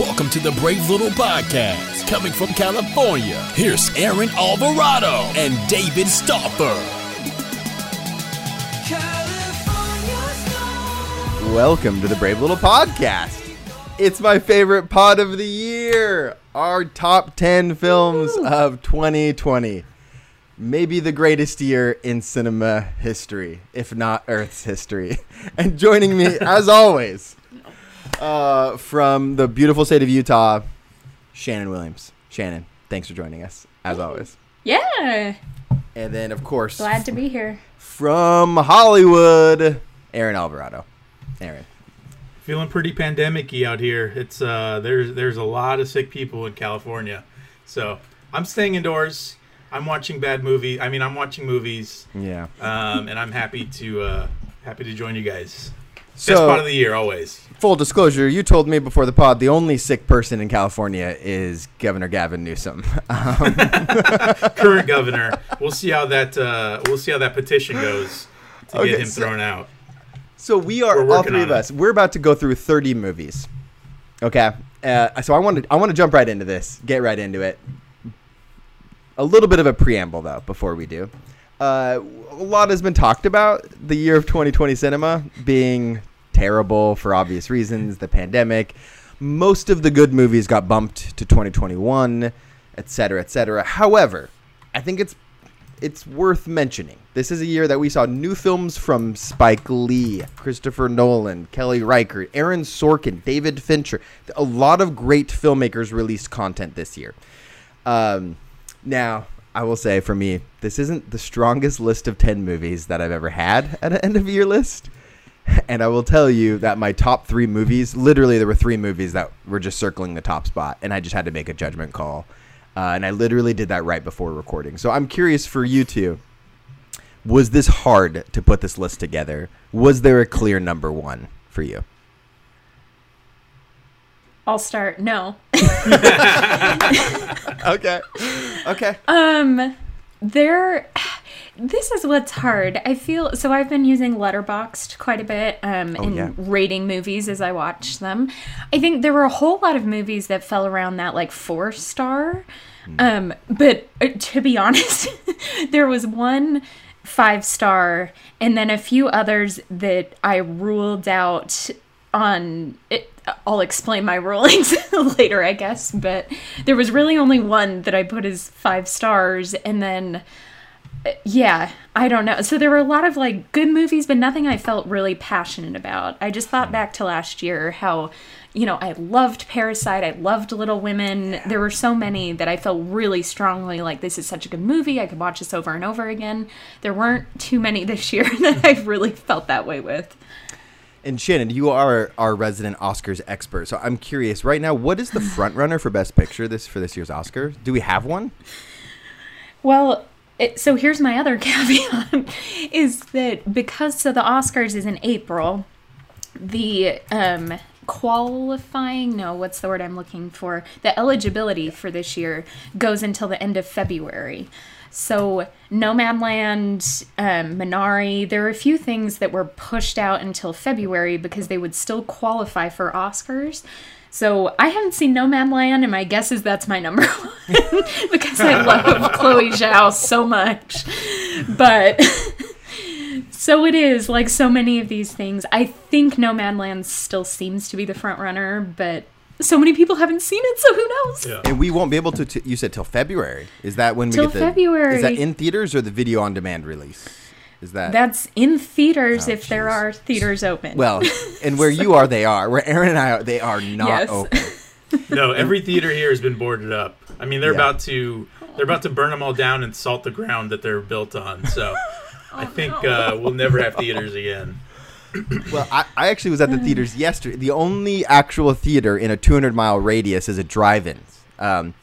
Welcome to the Brave Little Podcast. Coming from California, here's Aaron Alvarado and David Stauffer. Welcome to the Brave Little Podcast. It's my favorite pod of the year. Our top 10 films of 2020. Maybe the greatest year in cinema history, if not Earth's history. And joining me, as always, uh, from the beautiful state of Utah, Shannon Williams. Shannon, thanks for joining us, as always. Yeah, And then, of course, glad to be here. from Hollywood, Aaron Alvarado. Aaron. Feeling pretty pandemic-y out here. It's uh there's there's a lot of sick people in California. So I'm staying indoors. I'm watching bad movie. I mean I'm watching movies. Yeah. Um, and I'm happy to uh happy to join you guys. Best part of the year always. Full disclosure, you told me before the pod the only sick person in California is Governor Gavin Newsom. Um, Current governor. We'll see how that uh we'll see how that petition goes to Okay, get him so- thrown out. so we are all three of it. us. We're about to go through 30 movies. Okay. Uh, so I want to I want to jump right into this. Get right into it. A little bit of a preamble though before we do. Uh, a lot has been talked about the year of 2020 cinema being terrible for obvious reasons, the pandemic. Most of the good movies got bumped to 2021, et cetera, et cetera. However, I think it's it's worth mentioning. This is a year that we saw new films from Spike Lee, Christopher Nolan, Kelly Reichardt, Aaron Sorkin, David Fincher. A lot of great filmmakers released content this year. Um, now, I will say for me, this isn't the strongest list of 10 movies that I've ever had at an end of year list. And I will tell you that my top three movies, literally, there were three movies that were just circling the top spot, and I just had to make a judgment call. Uh, and I literally did that right before recording. So I'm curious for you two. Was this hard to put this list together? Was there a clear number one for you? I'll start. No. Okay. Okay. Um, there. This is what's hard. I feel so. I've been using Letterboxd quite a bit um, Oh, in yeah. rating movies as I watch them. I think there were a whole lot of movies that fell around that like four star. Hmm. Um, but uh, to be honest, there was one five star, and then a few others that I ruled out on it. I'll explain my rulings later, I guess. But there was really only one that I put as five stars, and then yeah, I don't know. So there were a lot of like good movies, but nothing I felt really passionate about. I just thought hmm. back to last year how. You know, I loved Parasite. I loved Little Women. There were so many that I felt really strongly like this is such a good movie. I could watch this over and over again. There weren't too many this year that I really felt that way with. And Shannon, you are our resident Oscars expert. So I'm curious right now, what is the front runner for Best Picture this for this year's Oscar? Do we have one? Well, it, so here's my other caveat is that because so the Oscars is in April, the um qualifying no what's the word i'm looking for? The eligibility for this year goes until the end of february. So nomadland um, minari there are a few things that were pushed out until february because they would still qualify for oscars so i haven't seen nomadland and my guess is that's my number one because i love chloe zhao so much but so it is like so many of these things. I think Nomadland still seems to be the front runner, but so many people haven't seen it, so who knows? Yeah. And we won't be able to. T- you said till February. Is that when we Till get the? February. Is that in theaters or the video on demand release? Is that? That's in theaters Oh, if there are theaters open. well, and where you are, they are. Where Aaron and I are, they are not Yes. open. No, every theater here has been boarded up. I mean, they're Yeah. about to they're about to burn them all down and salt the ground that they're built on. So I think uh, we'll never have theaters again. Well, I, I actually was at the theaters yesterday. The only actual theater in a 200 mile radius is a drive-in. Um,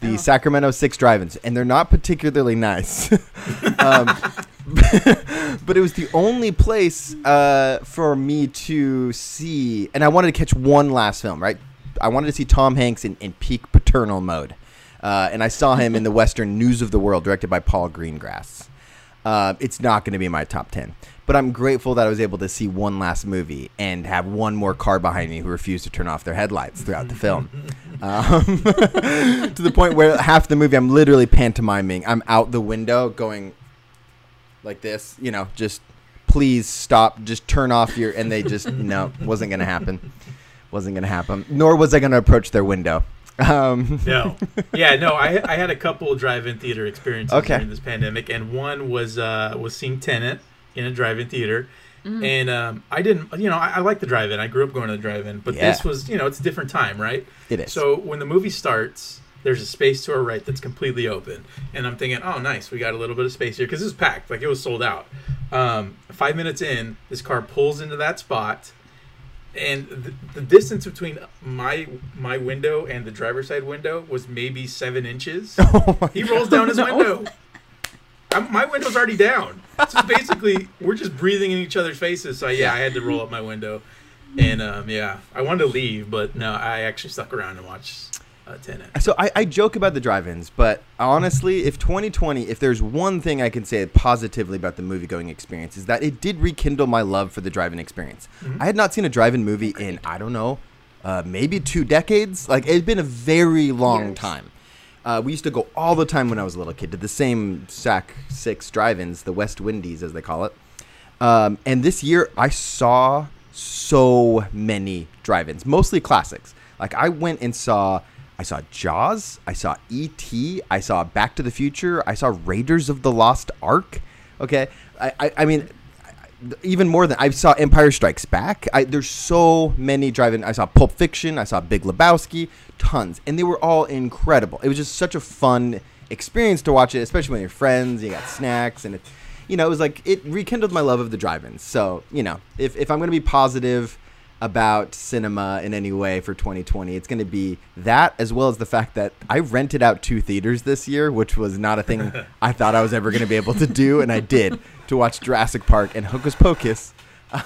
the Sacramento Six drive-ins, and they're not particularly nice. um, but it was the only place uh, for me to see, and I wanted to catch one last film. Right, I wanted to see Tom Hanks in, in peak paternal mode, uh, and I saw him in the Western News of the World, directed by Paul Greengrass. Uh, it's not going to be my top 10. But I'm grateful that I was able to see one last movie and have one more car behind me who refused to turn off their headlights throughout the film. Um, to the point where half the movie I'm literally pantomiming. I'm out the window going like this, you know, just please stop, just turn off your. And they just, no, wasn't going to happen. Wasn't going to happen. Nor was I going to approach their window. Um, No, yeah, no. I I had a couple drive-in theater experiences Okay. during this pandemic, and one was uh was seeing Tenet in a drive-in theater, and um I didn't, you know, I, I like the drive-in. I grew up going to the drive-in, but Yeah. this was, you know, it's a different time, right? It is. So when the movie starts, there's a space to our right that's completely open, and I'm thinking, oh, nice, we got a little bit of space here because it's packed, like it was sold out. Um, five minutes in, this car pulls into that spot, and the, the distance between my my window and the driver's side window was maybe seven inches. Oh he rolls down his window. I'm, my window's already down. So basically, we're just breathing in each other's faces. So yeah, I had to roll up my window, and um, yeah, I wanted to leave, but no, I actually stuck around and watched Tenet. So I, I joke about the drive-ins, but honestly, if 2020, if there's one thing I can say positively about the movie-going experience, is that it did rekindle my love for the drive-in experience. I had not seen a drive-in movie in I don't know, uh, maybe two decades. Like it had been a very long Years. time. Uh, we used to go all the time when I was a little kid to the same SAC six drive-ins, the West Windies as they call it. Um, and this year, I saw so many drive-ins, mostly classics. Like I went and saw, I saw Jaws, I saw E.T., I saw Back to the Future, I saw Raiders of the Lost Ark. Okay, I, I, I mean, even more than I saw Empire Strikes Back. I, there's so many drive-in. I saw Pulp Fiction. I saw Big Lebowski. Tons, and they were all incredible. It was just such a fun experience to watch it, especially when you're friends. You got snacks, and it, you know, it was like it rekindled my love of the drive-ins. So you know, if if I'm gonna be positive about cinema in any way for 2020, it's gonna be that as well as the fact that I rented out two theaters this year, which was not a thing I thought I was ever gonna be able to do, and I did to watch Jurassic Park and Hocus Pocus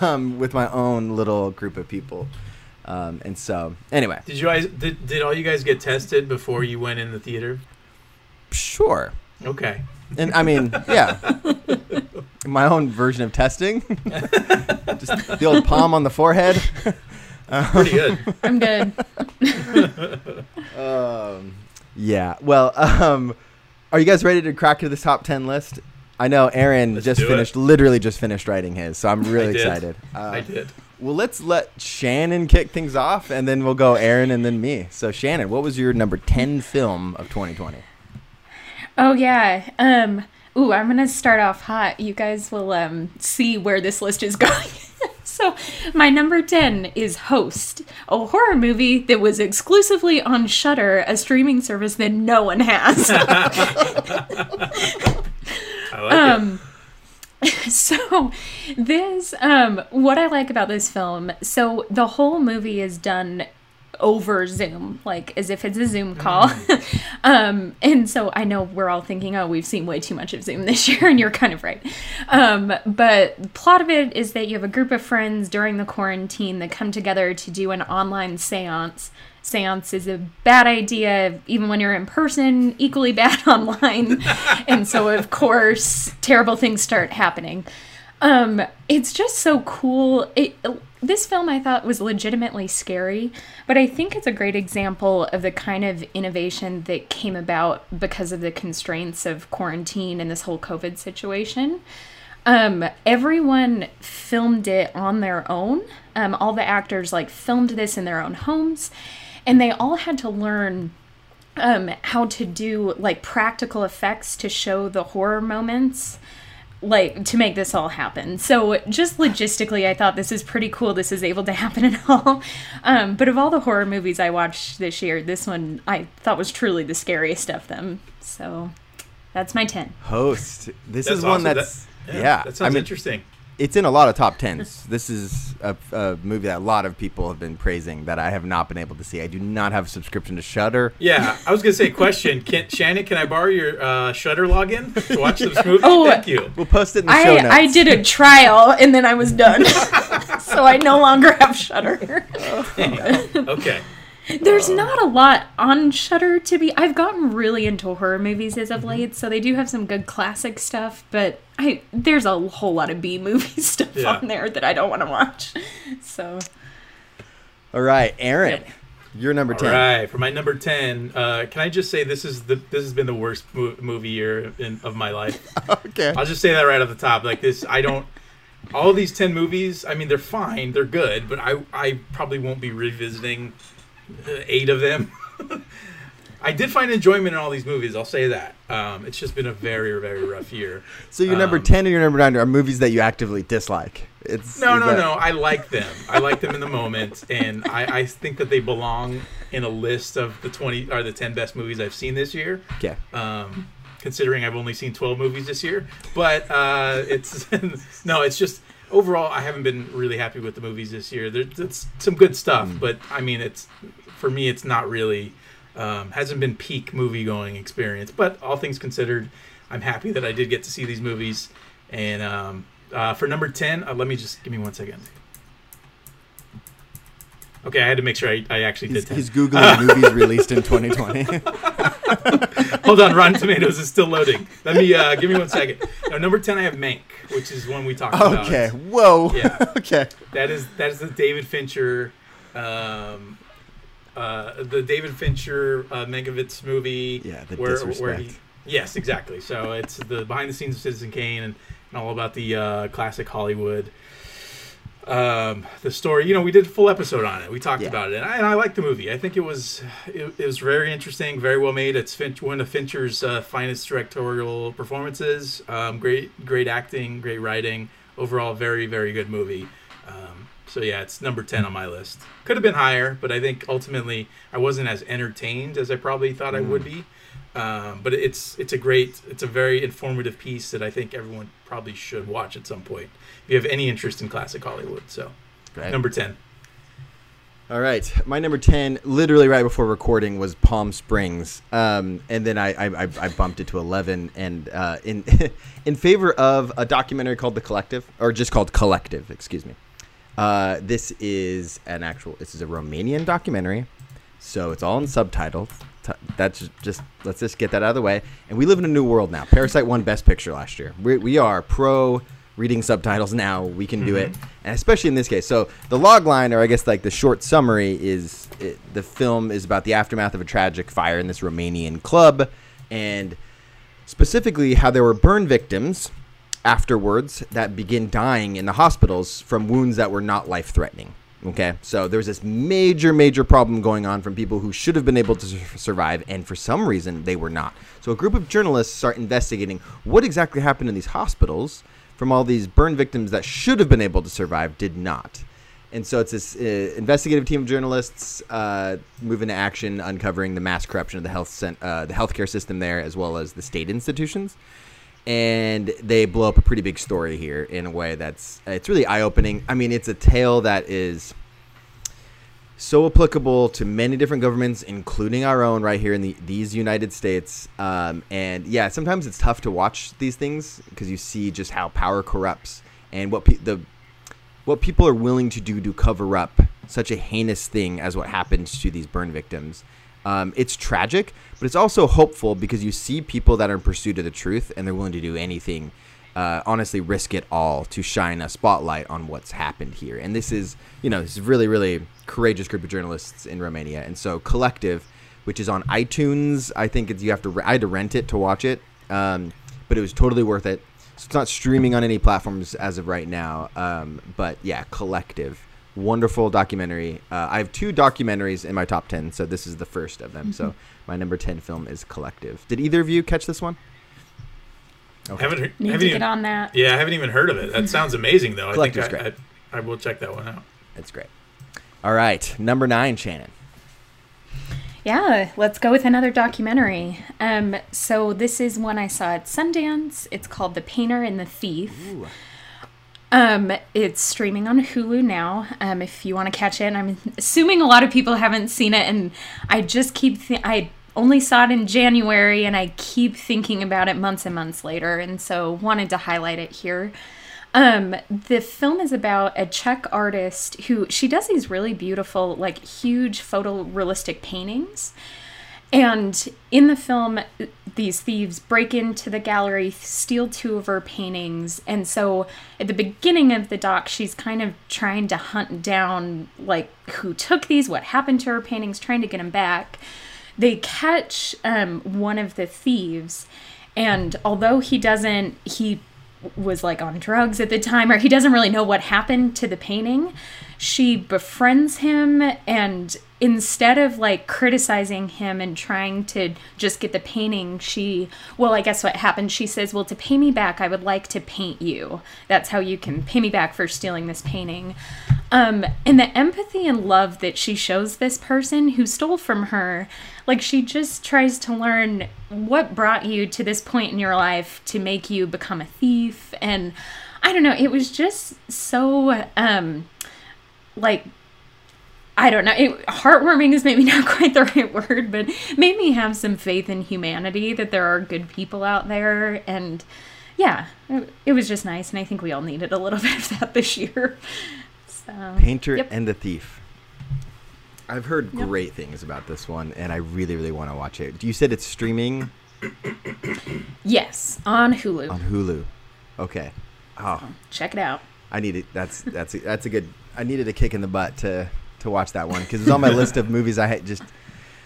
um, with my own little group of people. Um, and so, anyway, Did you guys did, did all you guys get tested before you went in the theater? sure. Okay. And I mean, yeah, my own version of testing. Just the old palm on the forehead. Pretty good. I'm good. Um, yeah. Well, um, are you guys ready to crack to the top ten list? I know Aaron Let's just do it. finished, literally just finished writing his, so I'm really I excited. Uh, I did. Well, let's let Shannon kick things off, and then we'll go Aaron and then me. So, Shannon, what was your number ten film of 2020? Oh yeah. Um. Ooh, I'm gonna start off hot. You guys will um see where this list is going. so, my number ten is Host, a horror movie that was exclusively on Shudder, a streaming service that no one has. I like um so this um what i like about this film so the whole movie is done over zoom like as if it's a zoom call. Um and so i know we're all thinking oh we've seen way too much of zoom this year and you're kind of right. Um but the plot of it is that you have a group of friends during the quarantine that come together to do an online seance. Seance is a bad idea even when you're in person equally bad online. And so of course terrible things start happening. Um it's just so cool. It this film i thought was legitimately scary but i think it's a great example of the kind of innovation that came about because of the constraints of quarantine and this whole covid situation. Um everyone filmed it on their own. Um all the actors like filmed this in their own homes and they all had to learn um how to do like practical effects to show the horror moments like to make this all happen. So just logistically I thought this is pretty cool this is able to happen at all. Um but of all the horror movies I watched this year, this one I thought was truly the scariest of them. So that's my 10. Host. This That's is one awesome. That- that's yeah. That sounds I mean, interesting. It's in a lot of top tens. this is a, a movie that a lot of people have been praising that I have not been able to see. I do not have a subscription to Shudder. Yeah, I was gonna say question. Can Shannon, can I borrow your uh, Shudder login to watch this movie? Oh, Thank you. We'll post it in the show I notes. I did a trial and then I was done. so I no longer have Shudder. okay. There's not a lot on Shudder to be. I've gotten really into horror movies as Mm-hmm. of late, so they do have some good classic stuff. But I there's a whole lot of B movie stuff Yeah. on there that I don't want to watch. So All right, Aaron, Yep. you're number 10. right, for my number ten, uh, can I just say this is the this has been the worst mo- movie year in, of my life. Okay. I'll just say that right off the top. Like this, I don't. All these ten movies, I mean, they're fine, they're good, but I I probably won't be revisiting eight of them. I did find enjoyment in all these movies. I'll say that. Um, it's just been a very very rough year. So your number Um, 10 and your number 9 are movies that you actively dislike. It's No, no, that- no. I like them. I like them in the moment, and I, I think that they belong in a list of the twenty or the ten best movies I've seen this year. Okay. Um, considering I've only seen twelve movies this year, but uh, it's no, it's just overall I haven't been really happy with the movies this year. There's it's some good stuff, but I mean, it's for me, it's not really um, hasn't been peak movie going experience. But all things considered, I'm happy that I did get to see these movies. And um, uh, for number ten, uh, let me just give me one second. Okay, I had to make sure I, I actually He's, did 10. he's Googling movies released in 2020. Hold on, Rotten Tomatoes is still loading. Let me uh, give me one second. No, number ten, I have Mank, which is one we talked about. okay. Whoa. Yeah. okay. that is that is the David Fincher, um, uh, the David Fincher uh, Mankiewicz movie. Yeah, the where, disrespect. where he, yes, exactly. So it's the behind the scenes of Citizen Kane and, and all about the uh, classic Hollywood. Um, the story, you know, we did a full episode on it. We talked Yeah. about it, and I, and I liked the movie. I think it was it, it was very interesting, very well made. It's Finch, one of Fincher's uh, finest directorial performances. Um, great, great acting, great writing. Overall, very, very good movie. Um, so yeah, it's number ten on my list. Could have been higher, but I think ultimately I wasn't as entertained as I probably thought I would be. Um, but it's it's a great, it's a very informative piece that I think everyone probably should watch at some point if you have any interest in classic Hollywood. So Great. number ten. All right, my number ten, literally right before recording, was Palm Springs, um, and then I, I, I I bumped it to eleven, and uh, in in favor of a documentary called The Collective, or just called Collective, excuse me. Uh, this is an actual. This is a Romanian documentary, so it's all in subtitles. T- That's just, let's just get that out of the way. And we live in a new world now. Parasite won Best Picture last year. We, we are pro reading subtitles now. We can do it, and especially in this case. So the log line, or I guess like the short summary, is it, the film is about the aftermath of a tragic fire in this Romanian club, and specifically how there were burn victims afterwards that begin dying in the hospitals from wounds that were not life threatening. Okay, so there's this major, major problem going on from people who should have been able to survive, and for some reason they were not. So a group of journalists start investigating what exactly happened in these hospitals from all these burn victims that should have been able to survive did not. And so it's this uh, investigative team of journalists uh, move into action, uncovering the mass corruption of the health cent- uh, the healthcare system there, as well as the state institutions and they blow up a pretty big story here in a way that's it's really eye-opening i mean it's a tale that is so applicable to many different governments including our own right here in the, these united states um, and yeah sometimes it's tough to watch these things because you see just how power corrupts and what pe- the what people are willing to do to cover up such a heinous thing as what happened to these burn victims. Um, it's tragic, but it's also hopeful because you see people that are in pursuit of the truth and they're willing to do anything, uh, honestly, risk it all to shine a spotlight on what's happened here. And this is, you know, this is really, really courageous group of journalists in Romania. And so, Collective, which is on iTunes, I think it's you have to I had to rent it to watch it, um, but it was totally worth it. So it's not streaming on any platforms as of right now. Um, but yeah, Collective, wonderful documentary. Uh, I have two documentaries in my top ten, so this is the first of them. So my number ten film is Collective. Did either of you catch this one? Haven't, he- Need haven't to even, get on that. Yeah, I haven't even heard of it. That sounds amazing, though. I think Collective's I, great. I, I will check that one out. It's great. All right, number nine, Shannon. Yeah, let's go with another documentary. Um, so this is one I saw at Sundance. It's called The Painter and the Thief. Um, it's streaming on Hulu now. Um, if you want to catch it, I'm assuming a lot of people haven't seen it, and I just keep th- I only saw it in January, and I keep thinking about it months and months later, and so wanted to highlight it here. Um, the film is about a Czech artist who she does these really beautiful, like huge photorealistic paintings. And in the film, these thieves break into the gallery, steal two of her paintings. And so at the beginning of the doc, she's kind of trying to hunt down, like, who took these, what happened to her paintings, trying to get them back. They catch um, one of the thieves. And although he doesn't, he was like on drugs at the time or he doesn't really know what happened to the painting she befriends him and instead of like criticizing him and trying to just get the painting she well i guess what happened she says well to pay me back i would like to paint you. That's how you can pay me back for stealing this painting. Um, and the empathy and love that she shows this person who stole from her like she just tries to learn what brought you to this point in your life to make you become a thief. And i don't know it was just so um like I don't know. It, heartwarming is maybe not quite the right word, but made me have some faith in humanity that there are good people out there. And yeah, it, it was just nice. And I think we all needed a little bit of that this year. So, Painter yep. and the Thief. I've heard Yep. great things about this one, and I really, really want to watch it. You said it's streaming Yes, on Hulu. on Hulu. Okay. Oh, Check it out. I need it. That's that's a, that's a good. I needed a kick in the butt to to watch that one because it's on my list of movies I had just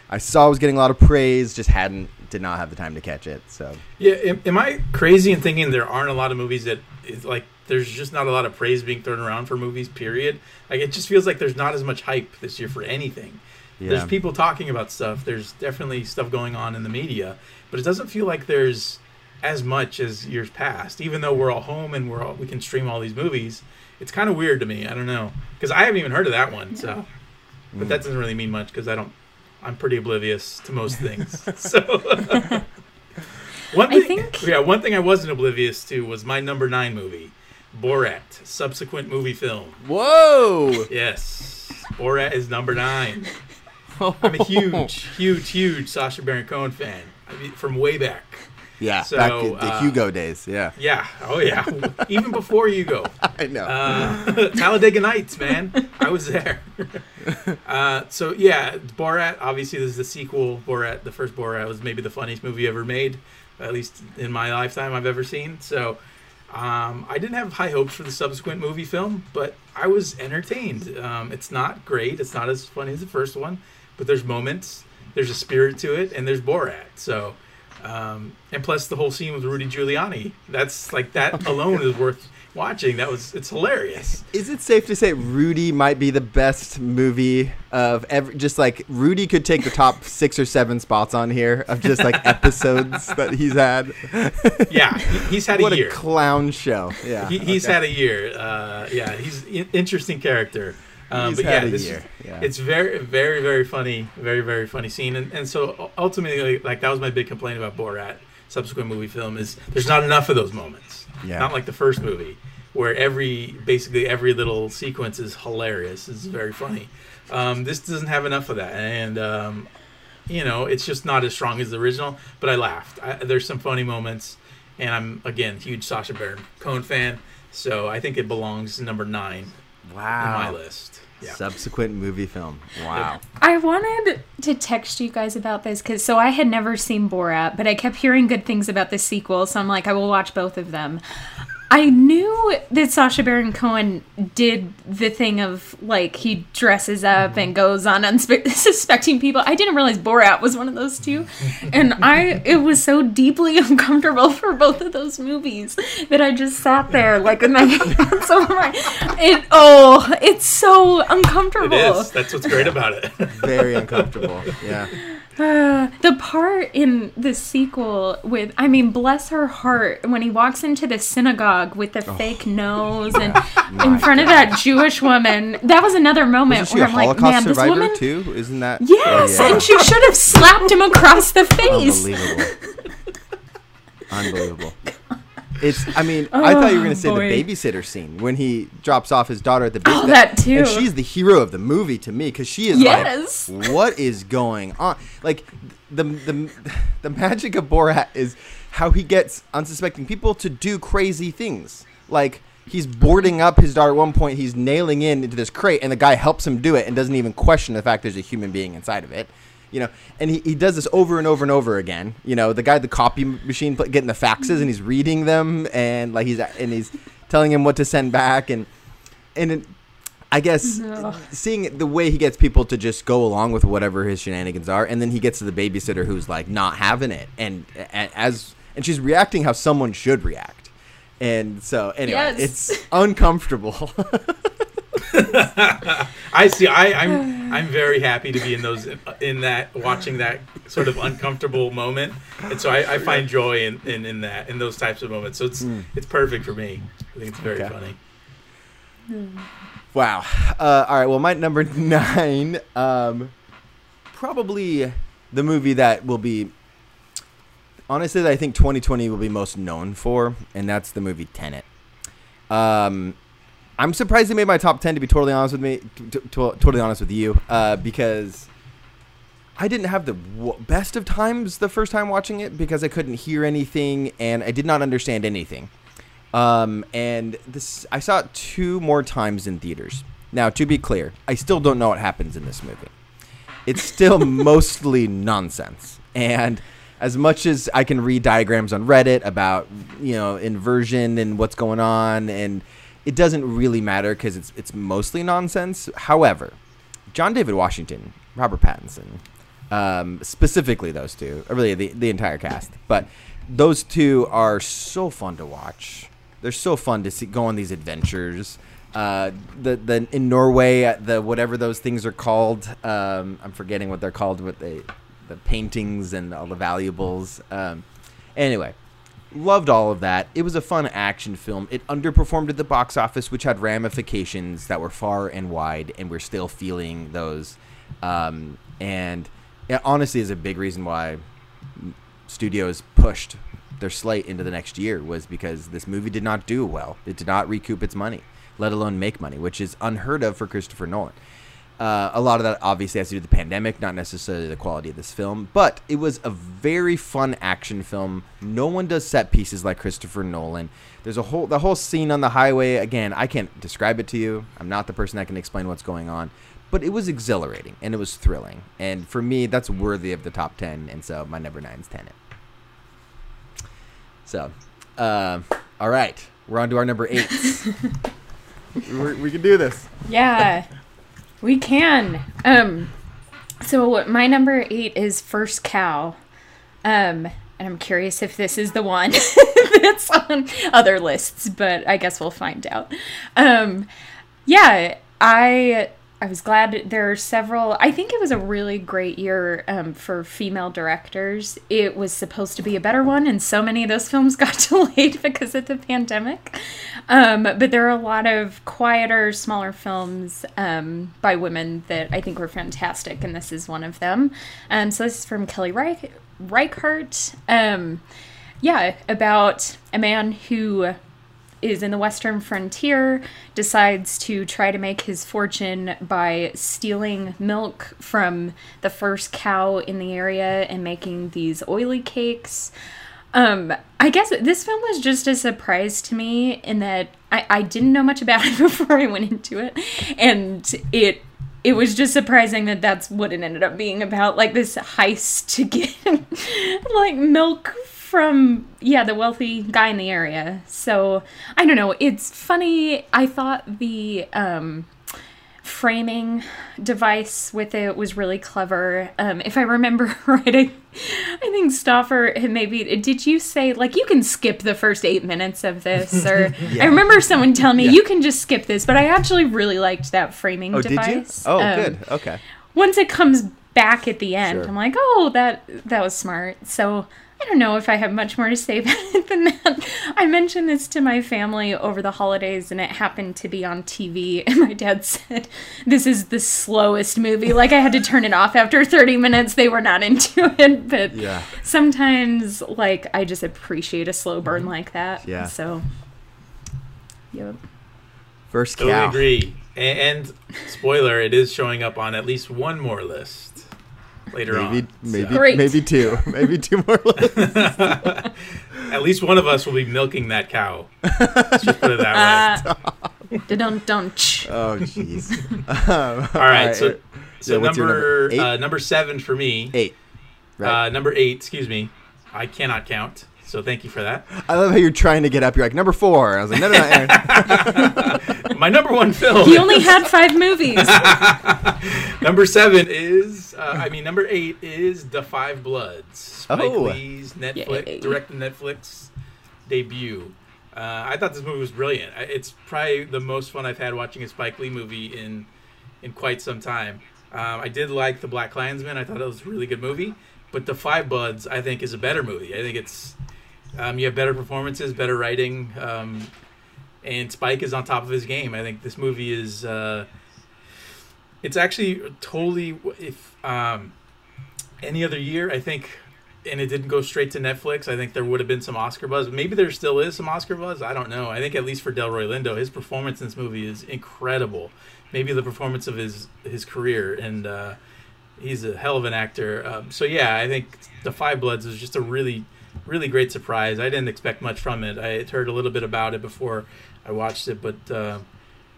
I saw was getting a lot of praise, just hadn't did not have the time to catch it. So Yeah, am, am I crazy in thinking there aren't a lot of movies that is like there's just not a lot of praise being thrown around for movies? Period. Like it just feels like there's not as much hype this year for anything. yeah, There's people talking about stuff. There's definitely stuff going on in the media, but it doesn't feel like there's as much as years past. Even though we're all home and we're all, we can stream all these movies, it's kind of weird to me. I don't know because I haven't even heard of that one. So, but Mm. that doesn't really mean much because I don't. I'm pretty oblivious to most things. so. One I thing, think- yeah, one thing I wasn't oblivious to was my number nine movie, Borat, subsequent movie film. Whoa! Yes, Borat is number nine. I'm a huge, huge, huge Sacha Baron Cohen fan. I mean, from way back. Yeah, So, back in the uh, Hugo days. Yeah, Yeah. Oh yeah. Even before you go. I know. Uh, Talladega Nights, man. I was there. uh, so yeah, Borat. Obviously, this is the sequel. Borat, the first Borat, was maybe the funniest movie ever made, at least in my lifetime I've ever seen. So um, I didn't have high hopes for the subsequent movie film, but I was entertained. Um, it's not great. It's not as funny as the first one, but there's moments. There's a spirit to it, and there's Borat. So. Um, and plus the whole scene with Rudy Giuliani. That's like that alone is worth watching. That was it's hilarious. Is it safe to say Rudy might be the best movie of ever? Just like Rudy could take the top six or seven spots on here of just like episodes that he's had. Yeah, he, he's had a what a a clown show! Yeah, He, he's okay. had a year. Uh, yeah, he's an interesting character. Um, but yeah, this year, Is, yeah. it's very, very, very funny. Very, very funny scene. And, and so ultimately, like that was my big complaint about Borat. Subsequent movie film is there's not enough of those moments. Yeah. Not like the first movie, where every basically every little sequence is hilarious. It's very funny. Um, this doesn't have enough of that, and um, you know, it's just not as strong as the original. But I laughed. I, there's some funny moments, and I'm again huge Sacha Baron Cohen fan, so I think it belongs number nine wow. in my list. Yeah. Subsequent movie film. Wow. I wanted to text you guys about this because so I had never seen Borat, but I kept hearing good things about the sequel, so I'm like, I will watch both of them. I knew that Sacha Baron Cohen did the thing of like he dresses up and mm-hmm. goes on unsuspecting people. I didn't realize Borat was one of those two, and I it was so deeply uncomfortable for both of those movies that I just sat there like with my hands over my. It oh, it's so uncomfortable. It is. That's what's great about it. Very uncomfortable. Yeah. Uh, the part in the sequel with, I mean, bless her heart, when he walks into the synagogue with the fake nose and in front of that Jewish woman, that was another moment where I'm like, man, this survivor woman. too? Isn't that? Yes, Oh, yeah. and she should have slapped him across the face. Unbelievable. Unbelievable. It's. I mean, I thought you were going to oh, say Oh, boy. the babysitter scene when he drops off his daughter at the. Oh, that too. And she's the hero of the movie to me because she is Yes. like, what is going on? Like the the the magic of Borat is how he gets unsuspecting people to do crazy things. Like he's boarding up his daughter at one point. He's nailing in into this crate, and the guy helps him do it and doesn't even question the fact there's a human being inside of it. You know, and he, he does this over and over and over again. You know, the guy, at the copy machine, getting the faxes, and he's reading them, and like he's and he's telling him what to send back, and and it, I guess seeing the way he gets people to just go along with whatever his shenanigans are, and then he gets to the babysitter who's like not having it, and, and as and she's reacting how someone should react, and so anyway, Yes. it's uncomfortable. I see. I, I'm I'm very happy to be in those in that watching that sort of uncomfortable moment, and so I, I find joy in, in, in that in those types of moments. So it's it's perfect for me. I think it's very Okay. funny. Wow. Uh, all right. Well, my number nine, um, probably the movie that will be, honestly, that I think 2020 will be most known for, and that's the movie Tenet. Um, I'm surprised they made my top 10. To be totally honest with me, t- t- totally honest with you, uh, because I didn't have the w- best of times the first time watching it because I couldn't hear anything and I did not understand anything. Um, and this, I saw it two more times in theaters. Now, to be clear, I still don't know what happens in this movie. It's still mostly nonsense. And as much as I can read diagrams on Reddit about, you know, inversion and what's going on, and it doesn't really matter because it's it's mostly nonsense. However, John David Washington, Robert Pattinson, um, specifically those two, or really the, the entire cast, but those two are so fun to watch. They're so fun to see go on these adventures. Uh, the the in Norway, uh, the whatever those things are called, um, I'm forgetting what they're called, with the the paintings and all the valuables. Um, anyway, loved all of that. It was a fun action film. It underperformed at the box office, which had ramifications that were far and wide, and we're still feeling those. Um, and it honestly is a big reason why studios pushed their slate into the next year was because this movie did not do well. It did not recoup its money, let alone make money, which is unheard of for Christopher Nolan. Uh, a lot of that obviously has to do with the pandemic, not necessarily the quality of this film, but it was a very fun action film. No one does set pieces like Christopher Nolan. There's a whole the whole scene on the highway. Again, I can't describe it to you. I'm not the person that can explain what's going on, but it was exhilarating and it was thrilling. And for me, that's worthy of the top ten. And so my number nine is Tenet. So, uh, all right, we're on to our number eight. we we can do this. Yeah, we can. Um, so my number eight is First Cow. Um, and I'm curious if this is the one that's on other lists, but I guess we'll find out. Um, yeah, I I was glad there are several. I think it was a really great year um, for female directors. It was supposed to be a better one, and so many of those films got delayed because of the pandemic. Um, but there are a lot of quieter, smaller films um, by women that I think were fantastic, and this is one of them. Um, so this is from Kelly Reich- Reichardt. Um, yeah, about a man who is in the western frontier decides to try to make his fortune by stealing milk from the first cow in the area and making these oily cakes. Um i guess this film was just a surprise to me in that i, I didn't know much about it before i went into it. And it it was just surprising that that's what it ended up being about like this heist to get like milk from yeah the wealthy guy in the area so i don't know it's funny i thought the um framing device with it was really clever um if i remember right i, I think Stauffer maybe did you say like you can skip the first eight minutes of this or i remember someone telling me Yeah. you can just skip this but i actually really liked that framing Oh, did you? device Oh, Um, good. Okay. once it comes back at the end, Sure. I'm like, oh, that that was smart. So I don't know if I have much more to say about it than that. I mentioned this to my family over the holidays, and it happened to be on TV. And my dad said, "This is the slowest movie. Like I had to turn it off after 30 minutes. They were not into it." But Yeah. sometimes, like I just appreciate a slow burn like that. Mm-hmm. Yeah. So. Yep. First Totally cow. agree. A- And, spoiler, it is showing up on at least one more list. Later maybe on. maybe So, Great. maybe two, maybe two more. lists. at least one of us will be milking that cow. Let's just put it that way. Uh, don't don't. oh jeez. Um, All right, so so Yeah, number number? Uh, number seven for me. eight. Right. Uh, number eight, excuse me. I cannot count, so thank you for that. I love how you're trying to get up. You're like number four. I was like, no, no, no. Aaron. My number one film. He only had five movies. number seven is, uh, I mean, number eight is The Five Bloods. Spike Oh. Lee's Netflix, Yay. direct to Netflix debut. Uh, I thought this movie was brilliant. It's probably the most fun I've had watching a Spike Lee movie in in quite some time. Um, I did like The Black Klansman. I thought it was a really good movie. But The Five Bloods, I think, is a better movie. I think it's um, you have better performances, better writing, um, and Spike is on top of his game. I think this movie is. Uh, it's actually totally if um, any other year I think, and it didn't go straight to Netflix. I think there would have been some Oscar buzz. Maybe there still is some Oscar buzz. I don't know. I think at least for Delroy Lindo, his performance in this movie is incredible. Maybe the performance of his his career, and uh, he's a hell of an actor. Um, so yeah, I think The Five Bloods is just a really really great surprise. I didn't expect much from it. I had heard a little bit about it before I watched it, but. Uh,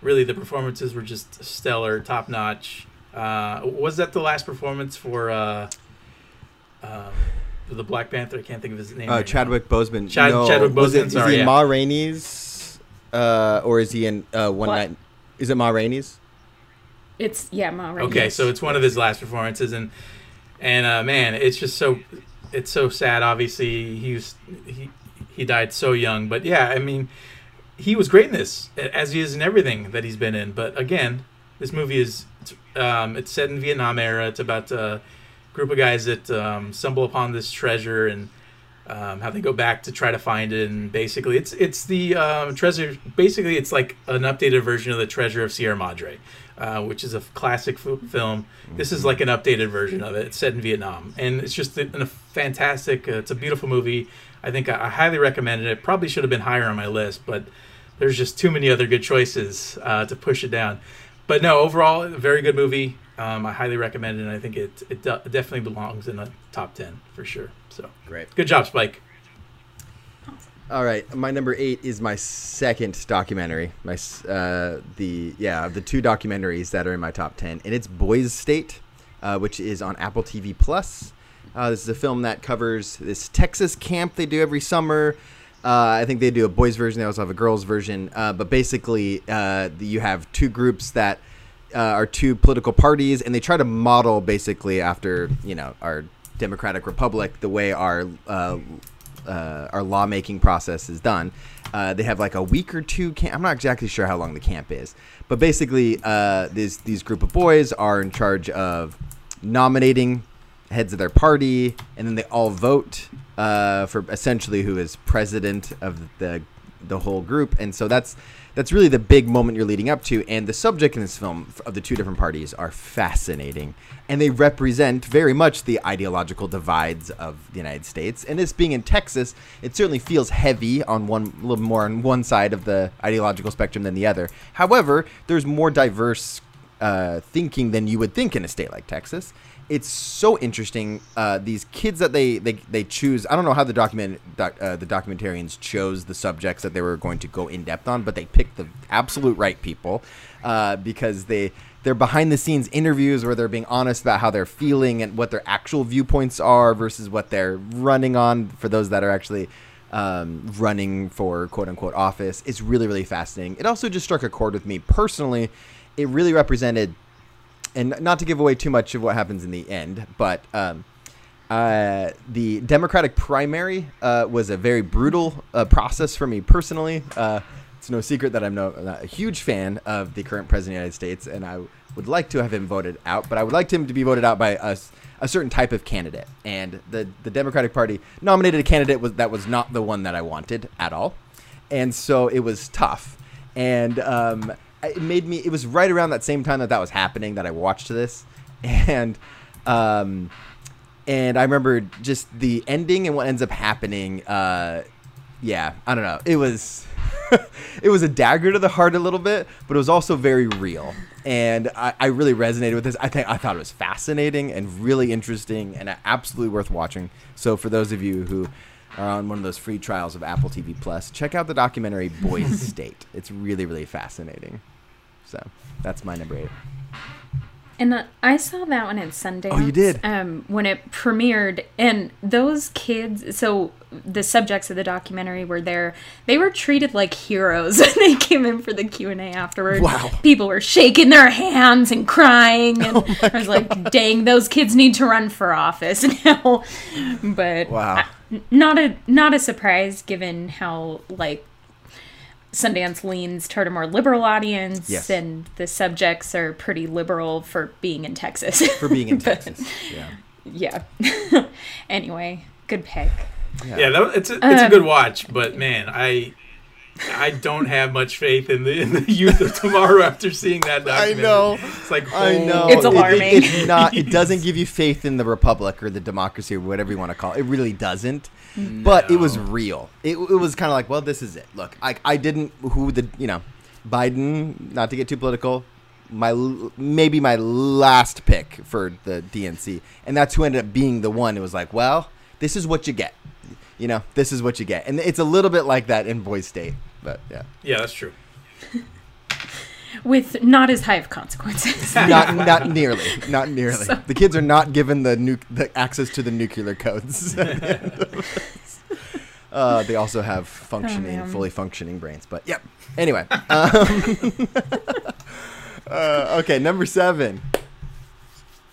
really the performances were just stellar, top notch. Uh, was that the last performance for uh, um, the Black Panther? I can't think of his name. Uh, right Chadwick Boseman. Chad- no, Chadwick was it- Boseman, Is sorry, he in yeah. Ma Rainey's, uh, or is he in uh, One What? Night? Is it Ma Rainey's? It's yeah, Ma now. Rainey. Okay, so it's one of his last performances, and and uh, man, it's just so it's so sad. Obviously, he was he he died so young, but yeah, I mean, he was great in this, as he is in everything that he's been in. But again, this movie is um, it's set in Vietnam era. It's about a group of guys that um, stumble upon this treasure and um, how they go back to try to find it. And basically, it's it's the um, treasure. Basically, it's like an updated version of the Treasure of Sierra Madre, uh, which is a classic f- film. This is like an updated version of it. It's set in Vietnam, and it's just a, a fantastic. Uh, it's a beautiful movie. I think I, I highly recommend it. It probably should have been higher on my list, but there's just too many other good choices uh, to push it down. But no, overall, a very good movie. Um, I highly recommend it. and I think it it de- definitely belongs in the top ten for sure. So Great. good job, Spike. All right, my number eight is my second documentary. My uh, the yeah the two documentaries that are in my top ten, and it's Boys State, uh, which is on Apple TV Plus. Uh, this is a film that covers this Texas camp they do every summer. Uh, I think they do a boys version. They also have a girls version. Uh, but basically, uh, you have two groups that uh, are two political parties, and they try to model basically after you know our democratic republic the way our uh, our lawmaking process is done. They have like a week or two. Camp- I'm not exactly sure how long the camp is, but basically, these these group of boys are in charge of nominating heads of their party, and then they all vote uh, for essentially who is president of the the whole group. And so that's that's really the big moment you're leading up to. And the subject in this film of the two different parties are fascinating, and they represent very much the ideological divides of the United States. And this being in Texas, it certainly feels heavy on one, a little more on one side of the ideological spectrum than the other. However, there's more diverse uh, thinking than you would think in a state like Texas. It's so interesting. Uh, these kids that they, they they choose. I don't know how the document doc, uh, the documentarians chose the subjects that they were going to go in depth on, but they picked the absolute right people uh, because they they're behind the scenes interviews where they're being honest about how they're feeling and what their actual viewpoints are versus what they're running on. For those that are actually um, running for quote unquote office, it's really really fascinating. It also just struck a chord with me personally. It really represented and not to give away too much of what happens in the end, but um, uh, the Democratic primary uh, was a very brutal uh, process for me personally. Uh, it's no secret that I'm no, not a huge fan of the current president of the United States, and I would like to have him voted out, but I would like him to be voted out by a certain type of candidate. And the, the Democratic Party nominated a candidate was, that was not the one that I wanted at all. And so it was tough. And um, it made me, it was right around that same time that that was happening that I watched this. And, um, and I remember just the ending and what ends up happening. Uh, yeah, I don't know. It was it was a dagger to the heart a little bit, but it was also very real. And I, I really resonated with this. I think I thought it was fascinating and really interesting and absolutely worth watching. So for those of you who are on one of those free trials of Apple TV Plus, check out the documentary Boys State. It's really, really fascinating. So that's my number eight. And I saw that one at Sundance. Oh, you did? Um, when it premiered, and those kids. So the subjects of the documentary were there. They were treated like heroes when they came in for the Q and A afterwards. Wow. People were shaking their hands and crying, and Oh I was like, "Dang, those kids need to run for office now." But Wow. I- not a not a surprise given how like Sundance leans toward a more liberal audience, Yes. and the subjects are pretty liberal for being in Texas. For being in But, Texas. Yeah. yeah. anyway, good pick. Yeah, that, it's a, it's a Um, good watch, but man, I I don't have much faith in the in the youth of tomorrow after seeing that I know. It's like I oh, know. It's It- it- alarming. it's not. It doesn't give you faith in the republic or the democracy or whatever you want to call it. It really doesn't. Mm-hmm. But it was real. It, it was kind of like, well, this is it. Look, I, I didn't. Who the you know, Biden. Not to get too political. My maybe my last pick for the DNC, and that's who ended up being the one. It was like, well, this is what you get. You know, this is what you get, and it's a little bit like that in Boys State. But yeah, Yeah, that's true. With not as high of consequences. not not nearly, not nearly. The kids are not given the nu- the access to the nuclear codes. uh, they also have functioning, man. fully functioning brains. But yep. Anyway, um, uh, okay, number seven.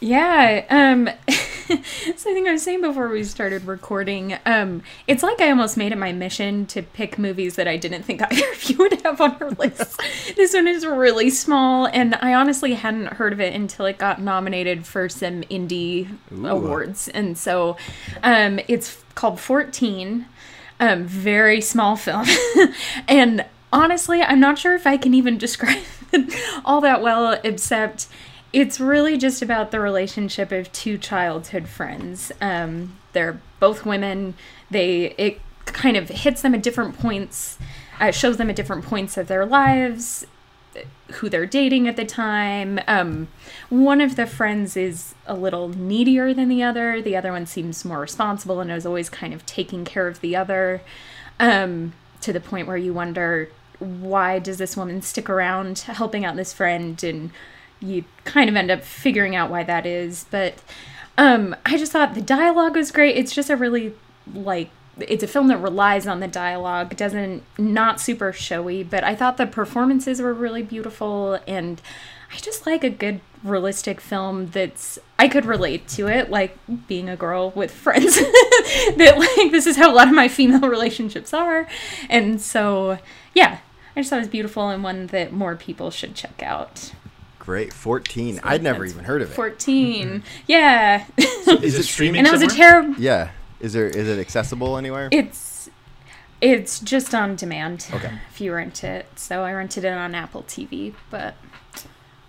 Yeah. Um so I think I was saying before we started recording, um, it's like I almost made it my mission to pick movies that I didn't think either of you would have on our list. this one is really small and I honestly hadn't heard of it until it got nominated for some indie Ooh. awards. And so um it's called 14. Um, very small film. and honestly, I'm not sure if I can even describe it all that well, except it's really just about the relationship of two childhood friends. Um, they're both women. They it kind of hits them at different points, uh, shows them at different points of their lives, who they're dating at the time. Um, one of the friends is a little needier than the other. The other one seems more responsible and is always kind of taking care of the other, um, to the point where you wonder why does this woman stick around helping out this friend and you kind of end up figuring out why that is but um i just thought the dialogue was great. It's just a really like it's a film that relies on the dialogue doesn't not super showy but i thought the performances were really beautiful and i just like a good realistic film that's i could relate to it like being a girl with friends. That like this is how a lot of my female relationships are and so yeah i just thought it was beautiful and one that more people should check out Great, fourteen. I'd never even heard of it. 14 yeah Is, it streaming? and that was a somewhere? terrible Yeah, is there is it accessible anywhere? it's it's just on demand Okay. if you rent it so i rented it on apple tv but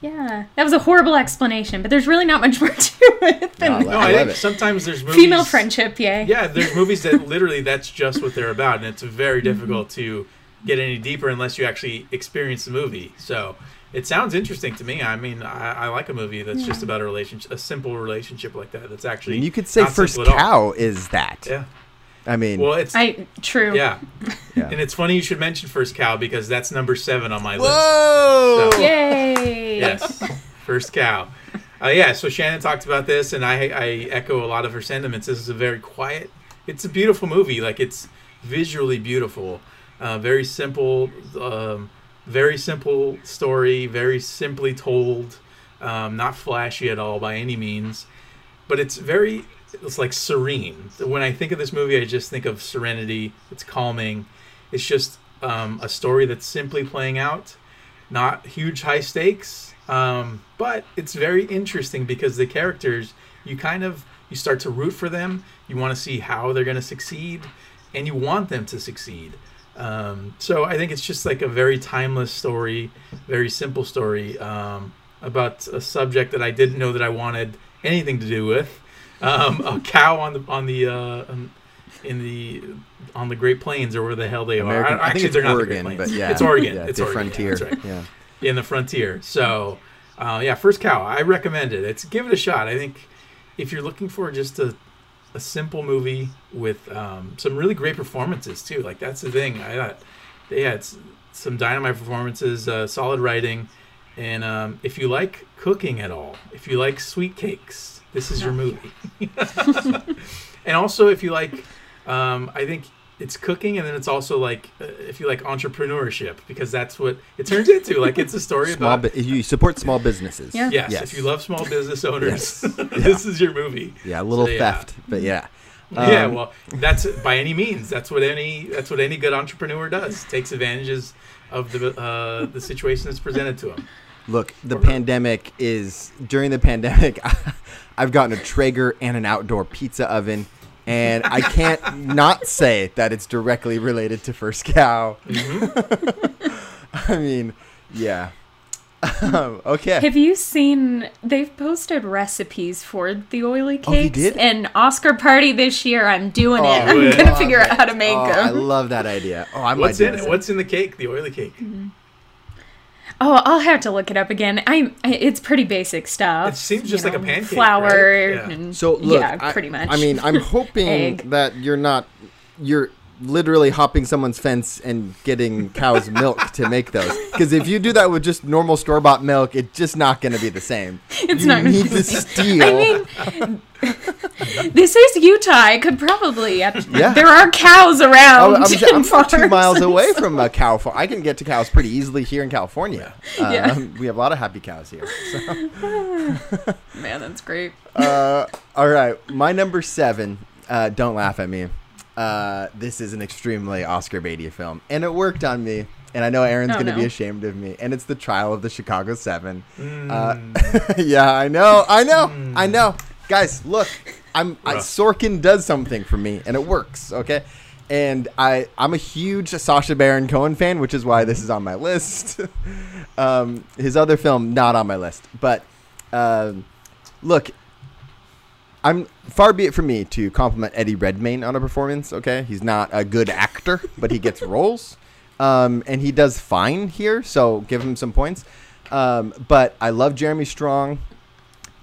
yeah that was a horrible explanation but there's really not much more to it than No, No, I I, love think it. sometimes there's movies. female friendship yay Yeah, there's movies that literally that's just what they're about, and it's very Mm-hmm. difficult to get any deeper unless you actually experience the movie. So it sounds interesting to me. I mean, I, I like a movie that's just about a relationship, a simple relationship like that. That's I actually mean, you could say not First simple at all. Cow is that. Yeah. I mean, Well, it's i true yeah, yeah. and it's funny you should mention First Cow because that's number seven on my list. Whoa! So- yay Yes, First Cow. Uh, yeah, so Shannon talked about this, and I, I echo a lot of her sentiments. This is a very quiet. It's a beautiful movie. Like it's visually beautiful, uh, very simple, um, very simple story, very simply told, um, not flashy at all by any means, but it's very. It's like serene. When I think of this movie, I just think of serenity. It's calming. It's just um, a story that's simply playing out not huge high stakes um, but it's very interesting because the characters you kind of you start to root for them you want to see how they're going to succeed and you want them to succeed um, so i think it's just like a very timeless story very simple story um, about a subject that i didn't know that i wanted anything to do with um, a cow on the on the uh, in the on the Great Plains or where the hell they American, are. I, think it's they're not the Oregon, Great but Plains. yeah, it's Oregon. Yeah, it's the Oregon. frontier. Yeah, right. Yeah. in the frontier. So, uh, yeah, first cow. I recommend it. It's give it a shot. I think if you're looking for just a a simple movie with um, some really great performances too. Like that's the thing. I thought they had some dynamite performances, uh, solid writing, and um, if you like cooking at all, if you like sweet cakes, this is your movie. and also, if you like, um, I think it's cooking, and then it's also like uh, if you like entrepreneurship, because that's what it turns into. Like it's a story Small about. bu- you support small businesses. Yeah. Yes, Yes. if you love small business owners, Yes. this is your movie. Yeah, a little So, yeah. theft, but yeah. yeah, Um, well, that's by any means. That's what any that's what any good entrepreneur does. Takes advantages of the uh, the situation that's presented to him. Look, the Or- pandemic is during the pandemic. I've gotten a Traeger and an outdoor pizza oven, and I can't not say that it's directly related to First Cow. Mm-hmm. I mean, yeah. Um, okay. Have you seen? They've posted recipes for the oily Oh, you cakes. did? And Oscar party this year. I'm doing Oh, it. I'm good. gonna love figure it. out how to make Oh, I love that idea. Oh, I might What's in it? What's in the cake? The oily cake. Oh, I'll have to look it up again. I. It's pretty basic stuff. It seems you just like a know, pancake, Flour right? Yeah. and So look, yeah, I- pretty much. I mean, I'm hoping that you're not you're literally hopping someone's fence and getting cow's milk to make those. Because if you do that with just normal store bought milk, it's just not going to be the same. It's you not gonna be to the same. steal. I mean, this is Utah. I could probably. Yeah. There are cows around. I'm, I'm, I'm two miles away from a cow farm. I can get to cows pretty easily here in California. Um, Yeah. We have a lot of happy cows here. So. Man, that's great. uh, all right, my number seven. Uh, don't laugh at me. Uh, this is an extremely Oscar Beatty film, and it worked on me. And I know Aaron's Oh, going to be ashamed of me. And it's the trial of the Chicago Seven. Mm. Uh, yeah, I know, I know, I know. Guys, look, I'm I, Sorkin does something for me, and it works. Okay, and I I'm a huge Sacha Baron Cohen fan, which is why this is on my list. um, his other film not on my list, but um, look, I'm far be it from me to compliment Eddie Redmayne on a performance. Okay, he's not a good actor, but he gets roles, um, and he does fine here. So give him some points. Um, but I love Jeremy Strong.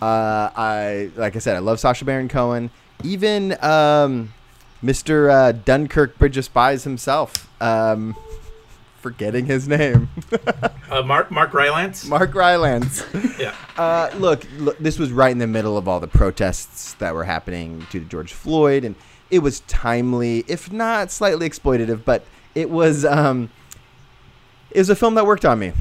Uh, I like I said, I love Sacha Baron Cohen. Even um, Mr. Uh, Dunkirk Bridge of Spies himself. Forgetting his name, Uh, Mark Mark Rylance. Mark Rylance. Yeah. Uh, look, look, this was right in the middle of all the protests that were happening due to George Floyd, and it was timely, if not slightly exploitative, but it was um, it was a film that worked on me.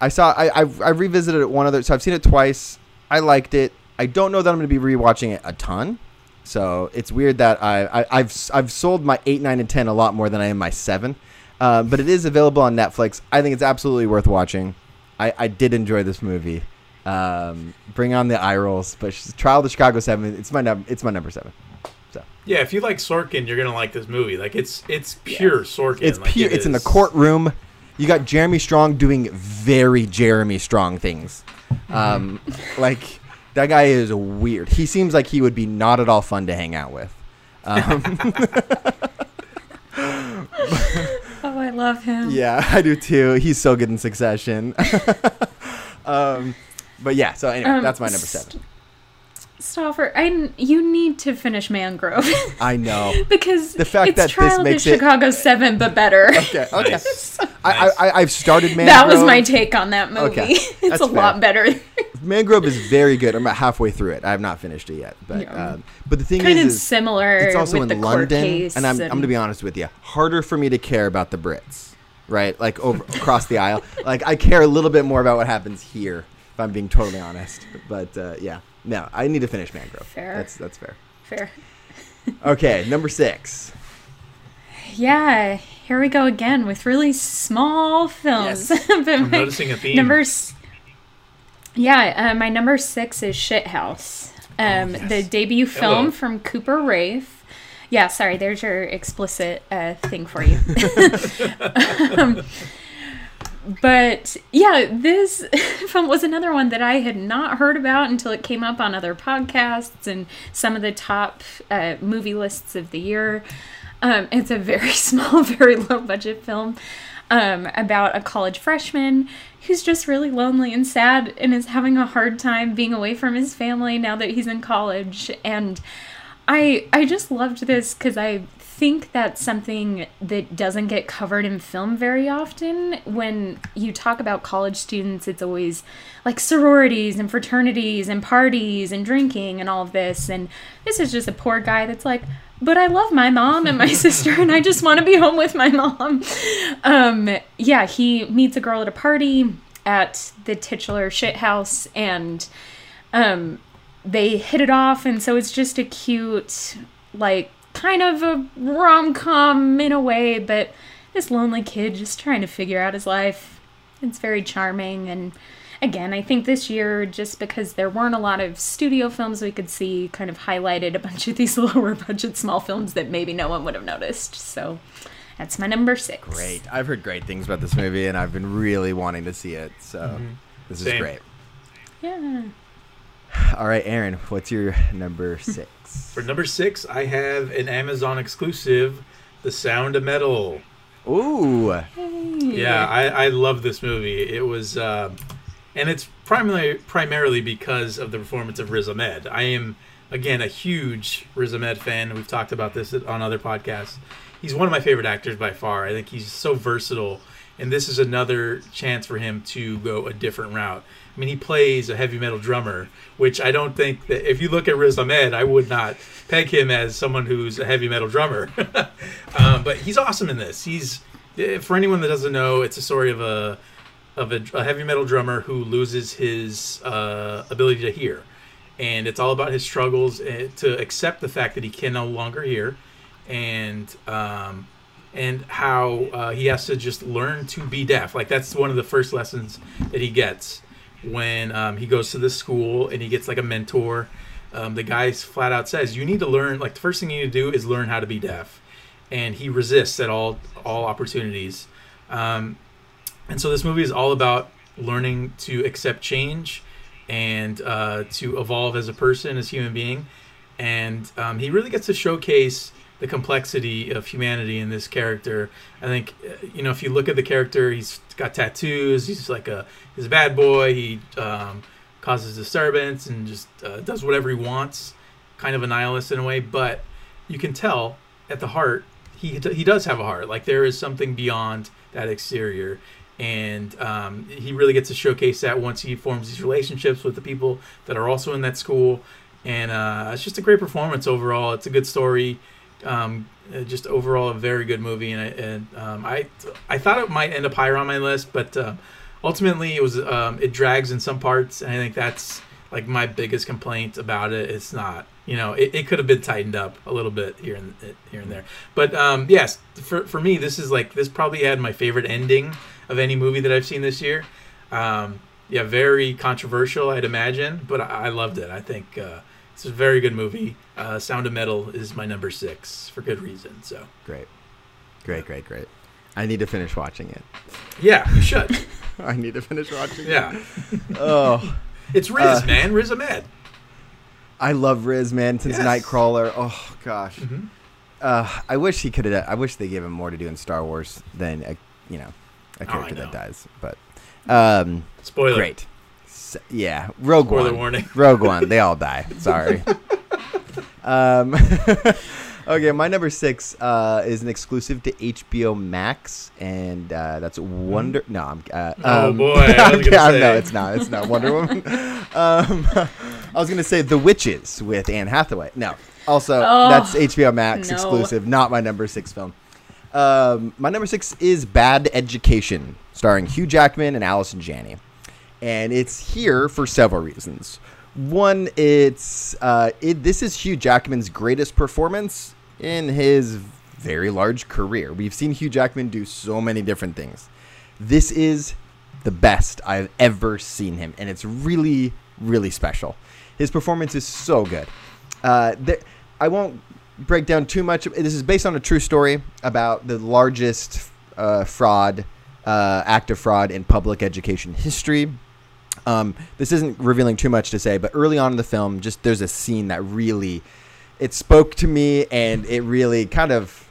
I saw, I, I've, I've revisited it one other, so I've seen it twice. I liked it. I don't know that I'm going to be rewatching it a ton, so it's weird that I, I I've I've sold my eight, nine, and ten a lot more than I am my seven. Uh, but it is available on Netflix. I think it's absolutely worth watching. I, I did enjoy this movie. Um, bring on the eye rolls, but Trial of the Chicago Seven. It's my num- It's my number seven. So Yeah, if you like Sorkin, you're gonna like this movie. Like it's it's pure Sorkin. it's like, pure. it it's in the courtroom. You got Jeremy Strong doing very Jeremy Strong things. Um, like that guy is weird. He seems like he would be not at all fun to hang out with. Um, love him. yeah, I do too. He's so good in Succession. um, but yeah, so anyway, Um, that's my number seven. Stauffer, I you need to finish Mangrove I know. because The fact it's that this Trial of makes it- Chicago Seven, but better. Okay, okay. Nice. I, I, I, I've started Mangrove. That was my take on that movie. Okay, it's that's a lot better. Mangrove is very good. I'm about halfway through it. I have not finished it yet, but Yeah. um, but the thing kind is, of is similar. it's also with in the court London, case and I'm, I'm gonna be honest with you, harder for me to care about the Brits, right? Like over across the aisle. Like I care a little bit more about what happens here, if I'm being totally honest. But uh, yeah, no, I need to finish Mangrove. Fair. That's that's fair. Fair. Okay, number six. Yeah, here we go again with really small films. But I'm noticing a theme. Number, s- yeah, uh, my number six is Shithouse, um, yes. the debut film Hello. from Cooper Raiff. Yeah, sorry, there's your explicit uh, thing for you. um, but yeah, this film was another one that I had not heard about until it came up on other podcasts and some of the top uh, movie lists of the year. Um, it's a very small, very low budget film um, about a college freshman who's just really lonely and sad and is having a hard time being away from his family now that he's in college. And I I just loved this because I think that's something that doesn't get covered in film very often. When you talk about college students, it's always like sororities and fraternities and parties and drinking and all of this. And this is just a poor guy that's like, but I love my mom and my sister, and I just want to be home with my mom. Um, yeah, he meets a girl at a party at the titular shit house, and um, they hit it off, and so it's just a cute, like, kind of a rom com in a way, but this lonely kid just trying to figure out his life. It's very charming, and again, I think this year, just because there weren't a lot of studio films we could see, kind of highlighted a bunch of these lower budget small films that maybe no one would have noticed. So that's my number six. Great. I've heard great things about this movie, and I've been really wanting to see it. So mm-hmm. this is great. Yeah. All right, Aaron, what's your number six? For number six, I have an Amazon exclusive, The Sound of Metal. Ooh, Yeah, I, I love this movie. It was, uh, and it's primarily primarily because of the performance of Riz Ahmed. I am again a huge Riz Ahmed fan. We've talked about this on other podcasts. He's one of my favorite actors by far. I think he's so versatile, and this is another chance for him to go a different route. I mean, he plays a heavy metal drummer, which I don't think that if you look at Riz Ahmed, I would not peg him as someone who's a heavy metal drummer. um, but he's awesome in this. He's eh, for anyone that doesn't know, it's a story of a of a, a heavy metal drummer who loses his uh, ability to hear, and it's all about his struggles eh, to accept the fact that he can no longer hear, and um, and how uh, he has to just learn to be deaf. Like that's one of the first lessons that he gets when um, he goes to this school and he gets like a mentor. Um, the guy flat out says, "You need to learn. Like the first thing you need to do is learn how to be deaf," and he resists at all all opportunities. Um, and so this movie is all about learning to accept change and uh, to evolve as a person, as human being. And um, he really gets to showcase the complexity of humanity in this character. I think, uh, you know, if you look at the character, he's got tattoos. He's like a he's a bad boy. He um, causes disturbance and just uh, does whatever he wants. Kind of a nihilist in a way, but you can tell at the heart he he does have a heart. Like there is something beyond that exterior, and um, he really gets to showcase that once he forms these relationships with the people that are also in that school. And uh, it's just a great performance overall. It's a good story. Um, uh, just overall a very good movie, and, I, and um, I I thought it might end up higher on my list, but uh, ultimately it was um, it drags in some parts, and I think that's like my biggest complaint about it. It's not you know it, it could have been tightened up a little bit here and here and there, but um, yes, for for me this is like this probably had my favorite ending of any movie that I've seen this year. Um, yeah, very controversial, I'd imagine, but I, I loved it. I think uh, it's a very good movie. Uh, Sound of Metal is my number six for good reason. So great, great, great, great. I need to finish watching it. yeah, you should. I need to finish watching yeah, it. Oh, it's Riz, Uh, man, Riz Ahmed. I love Riz, man. Since Yes. Nightcrawler. Oh gosh. Mhm. Uh, I wish he could have. I wish they gave him more to do in Star Wars than a, you know, a Oh, character that dies. But um, Spoiler. great. S yeah, Rogue Spoiler One. warning. Rogue One. They all die. Sorry. um, okay, my number six uh, is an exclusive to HBO Max, and uh, that's Wonder. No, I'm. Uh, Oh, um, boy, I was gonna yeah, say. No, it's not. It's not Wonder Woman. um, I was gonna say The Witches with Anne Hathaway. No, also Oh, that's HBO Max no. exclusive. Not my number six film. Um, my number six is Bad Education, starring Hugh Jackman and Allison Janney, and it's here for several reasons. One, it's uh, it, this is Hugh Jackman's greatest performance in his very large career. We've seen Hugh Jackman do so many different things. This is the best I've ever seen him, and it's really, really special. His performance is so good. Uh, I won't break down too much. This is based on a true story about the largest uh, fraud uh, act of fraud in public education history. Um, this isn't revealing too much to say, but early on in the film, just there's a scene that really it spoke to me, and it really kind of.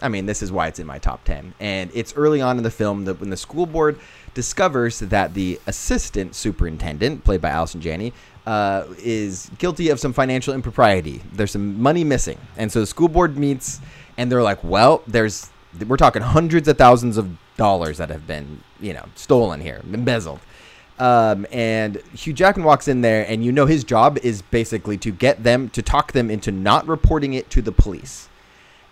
I mean, this is why it's in my top ten, and it's early on in the film that when the school board discovers that the assistant superintendent, played by Allison Janney, uh, is guilty of some financial impropriety. There's some money missing, and so the school board meets, and they're like, "Well, there's we're talking hundreds of thousands of dollars that have been, you know, stolen here, embezzled." Um, and Hugh Jackman walks in there, and you know his job is basically to get them to talk them into not reporting it to the police.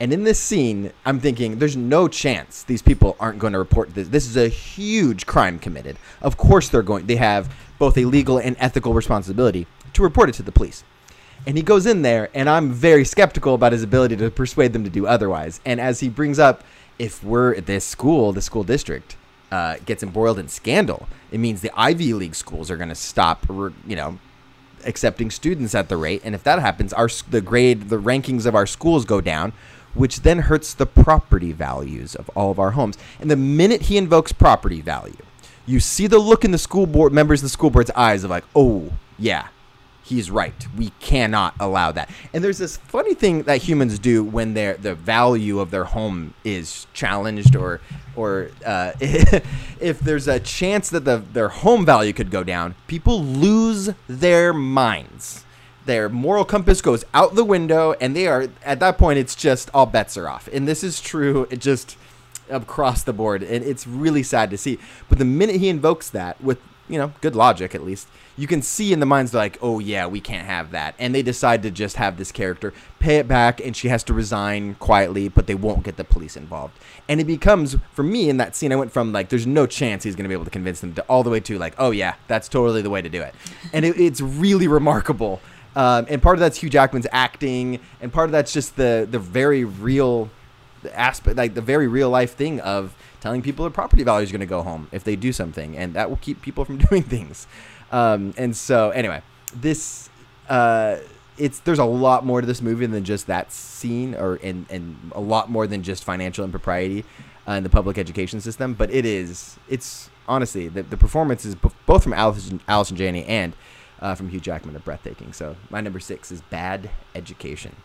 And in this scene, I'm thinking, there's no chance these people aren't going to report this. This is a huge crime committed. Of course, they're going. They have both a legal and ethical responsibility to report it to the police. And he goes in there, and I'm very skeptical about his ability to persuade them to do otherwise. And as he brings up, if we're at this school, the school district, uh, gets embroiled in scandal, it means the Ivy League schools are going to stop, you know, accepting students at the rate. And if that happens, our the grade, the rankings of our schools go down, which then hurts the property values of all of our homes. And the minute he invokes property value, you see the look in the school board members the school board's eyes of like, oh yeah, he's right. We cannot allow that. And there's this funny thing that humans do when their the value of their home is challenged, or or uh, if there's a chance that the their home value could go down, people lose their minds. Their moral compass goes out the window, and they are at that point. It's just all bets are off, and this is true. It just across the board, and it's really sad to see. But the minute he invokes that with you know good logic at least you can see in the minds like oh yeah we can't have that. And they decide to just have this character pay it back and she has to resign quietly but they won't get the police involved. And it becomes for me in that scene i went from like there's no chance he's going to be able to convince them to all the way to like oh yeah that's totally the way to do it. And it, it's really remarkable. Um, and part of that's hugh jackman's acting and part of that's just the the very real aspect like the very real life thing of telling people their property value is going to go home if they do something, and that will keep people from doing things. Um, and so, anyway, this uh, it's there's a lot more to this movie than just that scene, or and and a lot more than just financial impropriety uh, in the public education system. But it is it's honestly the the performance is both from Allison, Allison Janney and uh, from Hugh Jackman are breathtaking. So my number six is Bad Education.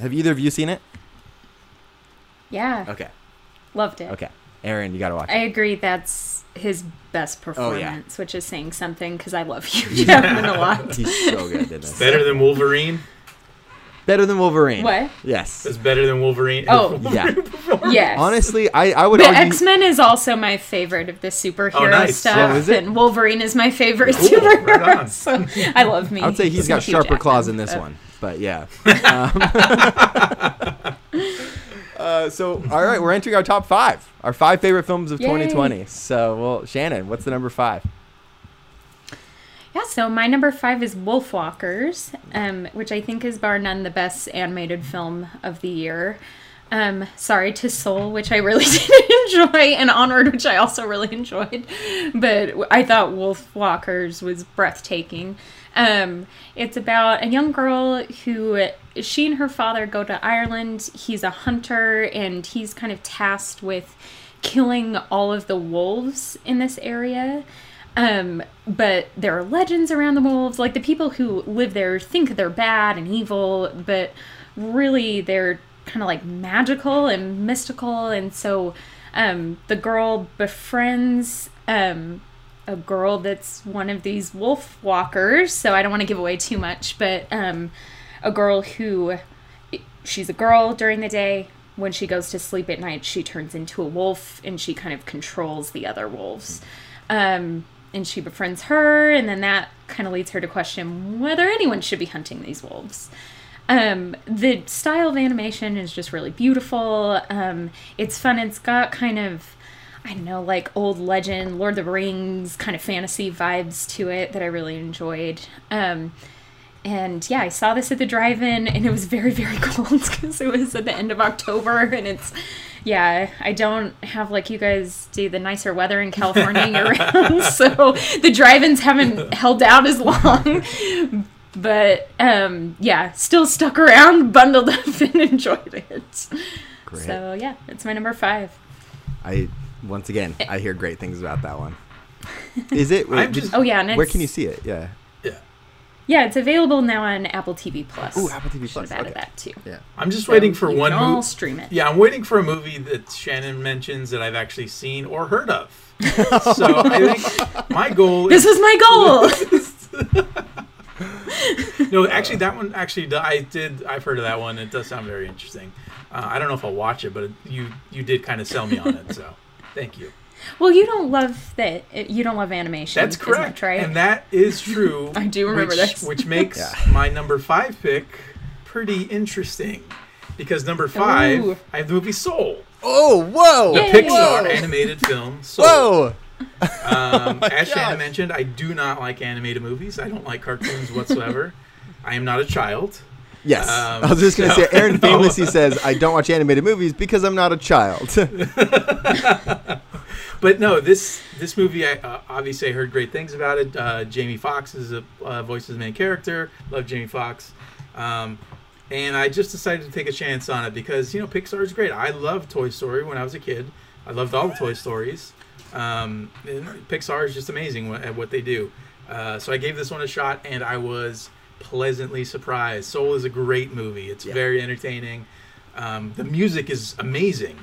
Have either of you seen it? Yeah. Okay. Loved it. Okay. Aaron, you gotta watch. It. I agree. That's his best performance, Oh, yeah. which is saying something because I love Hugh Jackman a lot. He's so good in this. Better than Wolverine. Better than Wolverine. What? Yes. It's better than Wolverine. Oh. Yeah. Yes. Honestly, I, I would But argue. X Men is also my favorite of the superhero Oh, nice. stuff, Oh, is it? and Wolverine is my favorite Cool. superhero. Right on. So I love me. I would say he's got Hugh sharper claws in this but- one, but yeah. Um, uh, so, all right, we're entering our top five, our five favorite films of Yay. 2020. So, well, Shannon, what's the number five? Yeah, so my number five is Wolfwalkers, um, which I think is bar none the best animated film of the year. Um, sorry to Soul, which I really did enjoy, and Onward, which I also really enjoyed, but I thought Wolfwalkers was breathtaking. Um, it's about a young girl who she and her father go to Ireland. He's a hunter, and he's kind of tasked with killing all of the wolves in this area. Um, but there are legends around the wolves. Like the people who live there think they're bad and evil, but really they're kind of like magical and mystical. And so um, the girl befriends um, a girl that's one of these wolf walkers. So I don't want to give away too much, but um, a girl who she's a girl during the day. When she goes to sleep at night, she turns into a wolf and she kind of controls the other wolves. Um, and she befriends her, and then that kind of leads her to question whether anyone should be hunting these wolves. Um, the style of animation is just really beautiful. Um, it's fun. It's got kind of, I don't know, like old legend, Lord of the Rings kind of fantasy vibes to it that I really enjoyed. Um, and yeah, I saw this at the drive-in, and it was very, very cold because it was at the end of October, and it's yeah, I don't have like you guys do the nicer weather in California year round, so the drive-ins haven't held out as long. But um, yeah, still stuck around, bundled up, and enjoyed it. Great. So yeah, it's my number five. I Once again, I hear great things about that one. Is it? I'm did- just- Oh yeah, and where can you see it? Yeah. Yeah. Yeah, it's available now on Apple TV Plus. Ooh, Apple TV Should Plus, have added okay. that too. Yeah. I'm just So waiting for you one can all movie. stream it. Yeah, I'm waiting for a movie that Shannon mentions that I've actually seen or heard of. so I think my goal This is was my goal. no. Actually, that one actually I did. I've heard of that one. It does sound very interesting. Uh, I don't know if I'll watch it, but you you did kind of sell me on it. So thank you. Well, you don't love that. You don't love animation. That's as correct, much, right? and that is true. I do remember which, this. which makes Yeah. my number five pick pretty interesting because number five, Ooh. I have the movie Soul, Oh, whoa! the Yay. Pixar Whoa. animated film. Soul. Whoa! Um, as gosh. Shannon mentioned, I do not like animated movies. I don't like cartoons whatsoever. I am not a child. Yes. Um, I was just going to so- say, Aaron no. famously says, I don't watch animated movies because I'm not a child. But no, this this movie, I uh, obviously I heard great things about it. Uh, Jamie Foxx is a uh, voices the main character. Love Jamie Foxx, um, and I just decided to take a chance on it because you know Pixar is great. I loved Toy Story when I was a kid. I loved all the Toy Stories. Um, Pixar is just amazing at what they do. Uh, so I gave this one a shot, and I was pleasantly surprised. Soul is a great movie. It's Yeah. very entertaining. Um, the music is amazing.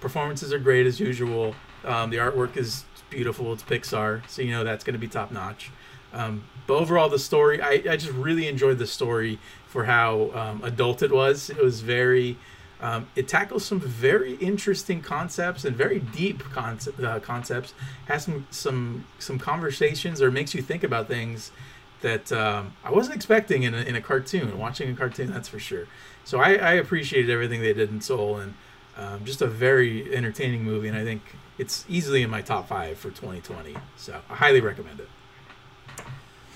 Performances are great as usual. Um, the artwork is beautiful. It's Pixar, so you know that's going to be top notch. Um, but overall, the story, I, I just really enjoyed the story for how um, adult it was. It was very, um, it tackles some very interesting concepts and very deep concept, uh, concepts. Has some some some conversations or makes you think about things that um, I wasn't expecting in a, in a cartoon. Watching a cartoon, that's for sure. So I, I appreciated everything they did in Soul and um, just a very entertaining movie. And I think it's easily in my top five for 2020. So I highly recommend it.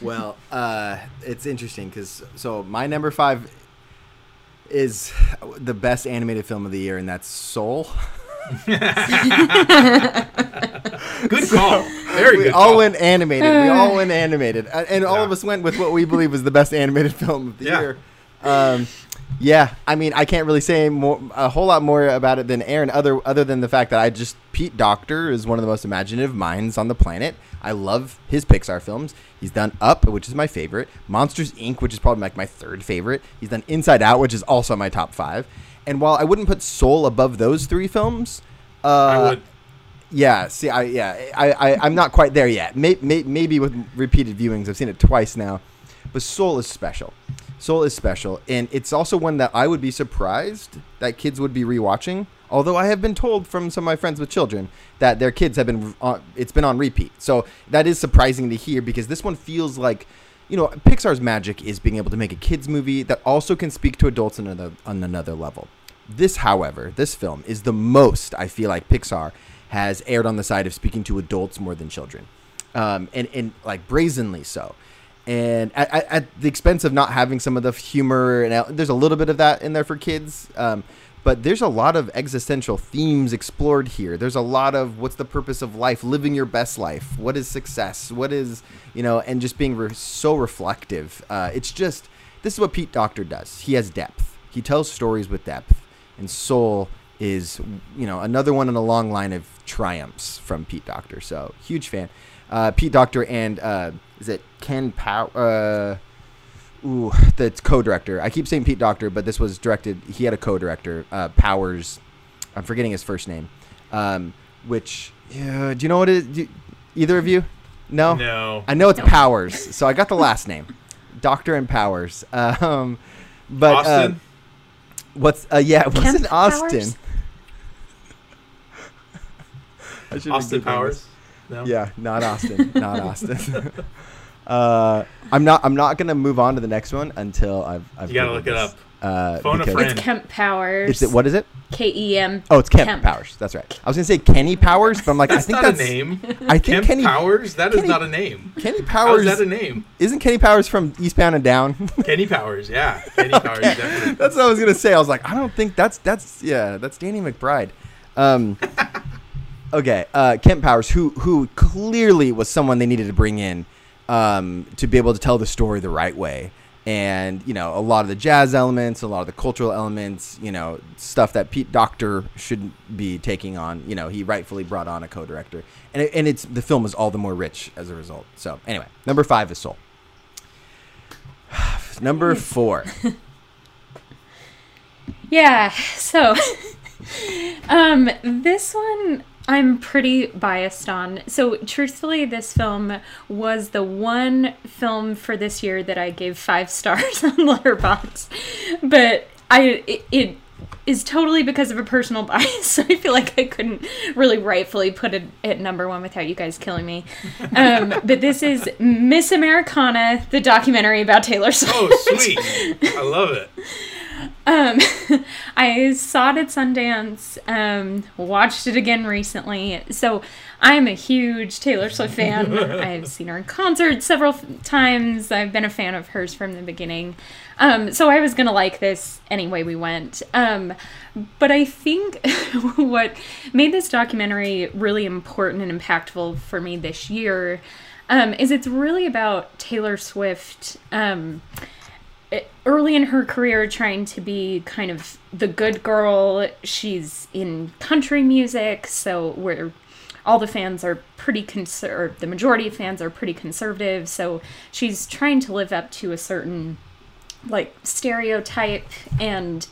well, uh, it's interesting because, so my number five is the best animated film of the year, and that's Soul. Good call. Very good. we all call. went animated. We all went animated, Uh, and all Yeah. of us went with what we believe was the best animated film of the Yeah. year. Um, yeah, I mean, I can't really say more, a whole lot more about it than Aaron, other other than the fact that I just Pete Docter is one of the most imaginative minds on the planet. I love his Pixar films. He's done Up, which is my favorite, Monsters Inc., which is probably like my third favorite. He's done Inside Out, which is also my top five. And while I wouldn't put Soul above those three films, uh, I would. yeah, see, I yeah, I, I I'm not quite there yet. May, may, maybe with repeated viewings, I've seen it twice now, but Soul is special. Soul is special, and it's also one that I would be surprised that kids would be rewatching. Although I have been told from some of my friends with children that their kids have been on, it's been on repeat. So that is surprising to hear because this one feels like, you know, Pixar's magic is being able to make a kids movie that also can speak to adults on another on another level. This, however, this film is the most I feel like Pixar has aired on the side of speaking to adults more than children, um, and and like brazenly so, and at, at, the expense of not having some of the humor and there's a little bit of that in there for kids. Um, but there's a lot of existential themes explored here. There's a lot of what's the purpose of life, living your best life, what is success, what is you know, and just being re- so reflective. Uh, it's just this is what Pete Docter does. He has depth. He tells stories with depth, and Soul is you know another one in a long line of triumphs from Pete Docter. So huge fan. Uh, Pete Docter and uh, is it Ken Pow? Uh, ooh, the co-director. I keep saying Pete Docter, but this was directed. He had a co-director, uh, Powers. I'm forgetting his first name. Um, which yeah, do you know what it is? Do, either of you? No. No. I know it's No. Powers, so I got the last name, Docter and Powers. Um, but uh, what's uh, yeah? What's Kemp in Austin? Powers? I should be Austin Googling Powers. This. No. Yeah, not Austin, not Austin. uh, I'm not. I'm not gonna move on to the next one until I've. I've You gotta Googled look it up. Uh, Phone a friend. It's Kemp Powers. Is it what is it? K E M. Oh, it's Kemp, Powers. That's right. I was gonna say Kenny Powers, but I'm like, That's I think not that's a name. I think Kemp Kenny Powers. That is Kenny- not a name. Kenny Powers is that a name? isn't Kenny Powers from Eastbound and Down. Kenny Powers. Yeah. Kenny Powers. Definitely. that's what I was gonna say. I was like, I don't think that's that's yeah, that's Danny McBride. Um, okay, uh, Kemp Powers, who who clearly was someone they needed to bring in um, to be able to tell the story the right way. and you know a lot of the jazz elements, a lot of the cultural elements, you know stuff that Pete Docter shouldn't be taking on. You know he rightfully brought on a co-director, and it, and it's the film is all the more rich as a result. So anyway, number five is Soul. number four. Yeah, so um this one I'm pretty biased on. So truthfully this film was the one film for this year that I gave 5 stars on Letterboxd. But I it, it is totally because of a personal bias. So I feel like I couldn't really rightfully put it at number one without you guys killing me. Um, but this is Miss Americana, the documentary about Taylor Swift. Oh, sweet! I love it. Um, I saw it at Sundance, um, watched it again recently. So I'm a huge Taylor Swift fan. I've seen her in concert several times. I've been a fan of hers from the beginning. Um, so I was going to like this anyway we went. Um, but I think what made this documentary really important and impactful for me this year um, is it's really about Taylor Swift. Early in her career trying to be kind of the good girl. She's in country music, so where all the fans are pretty conser- the majority of fans are pretty conservative, so she's trying to live up to a certain like stereotype and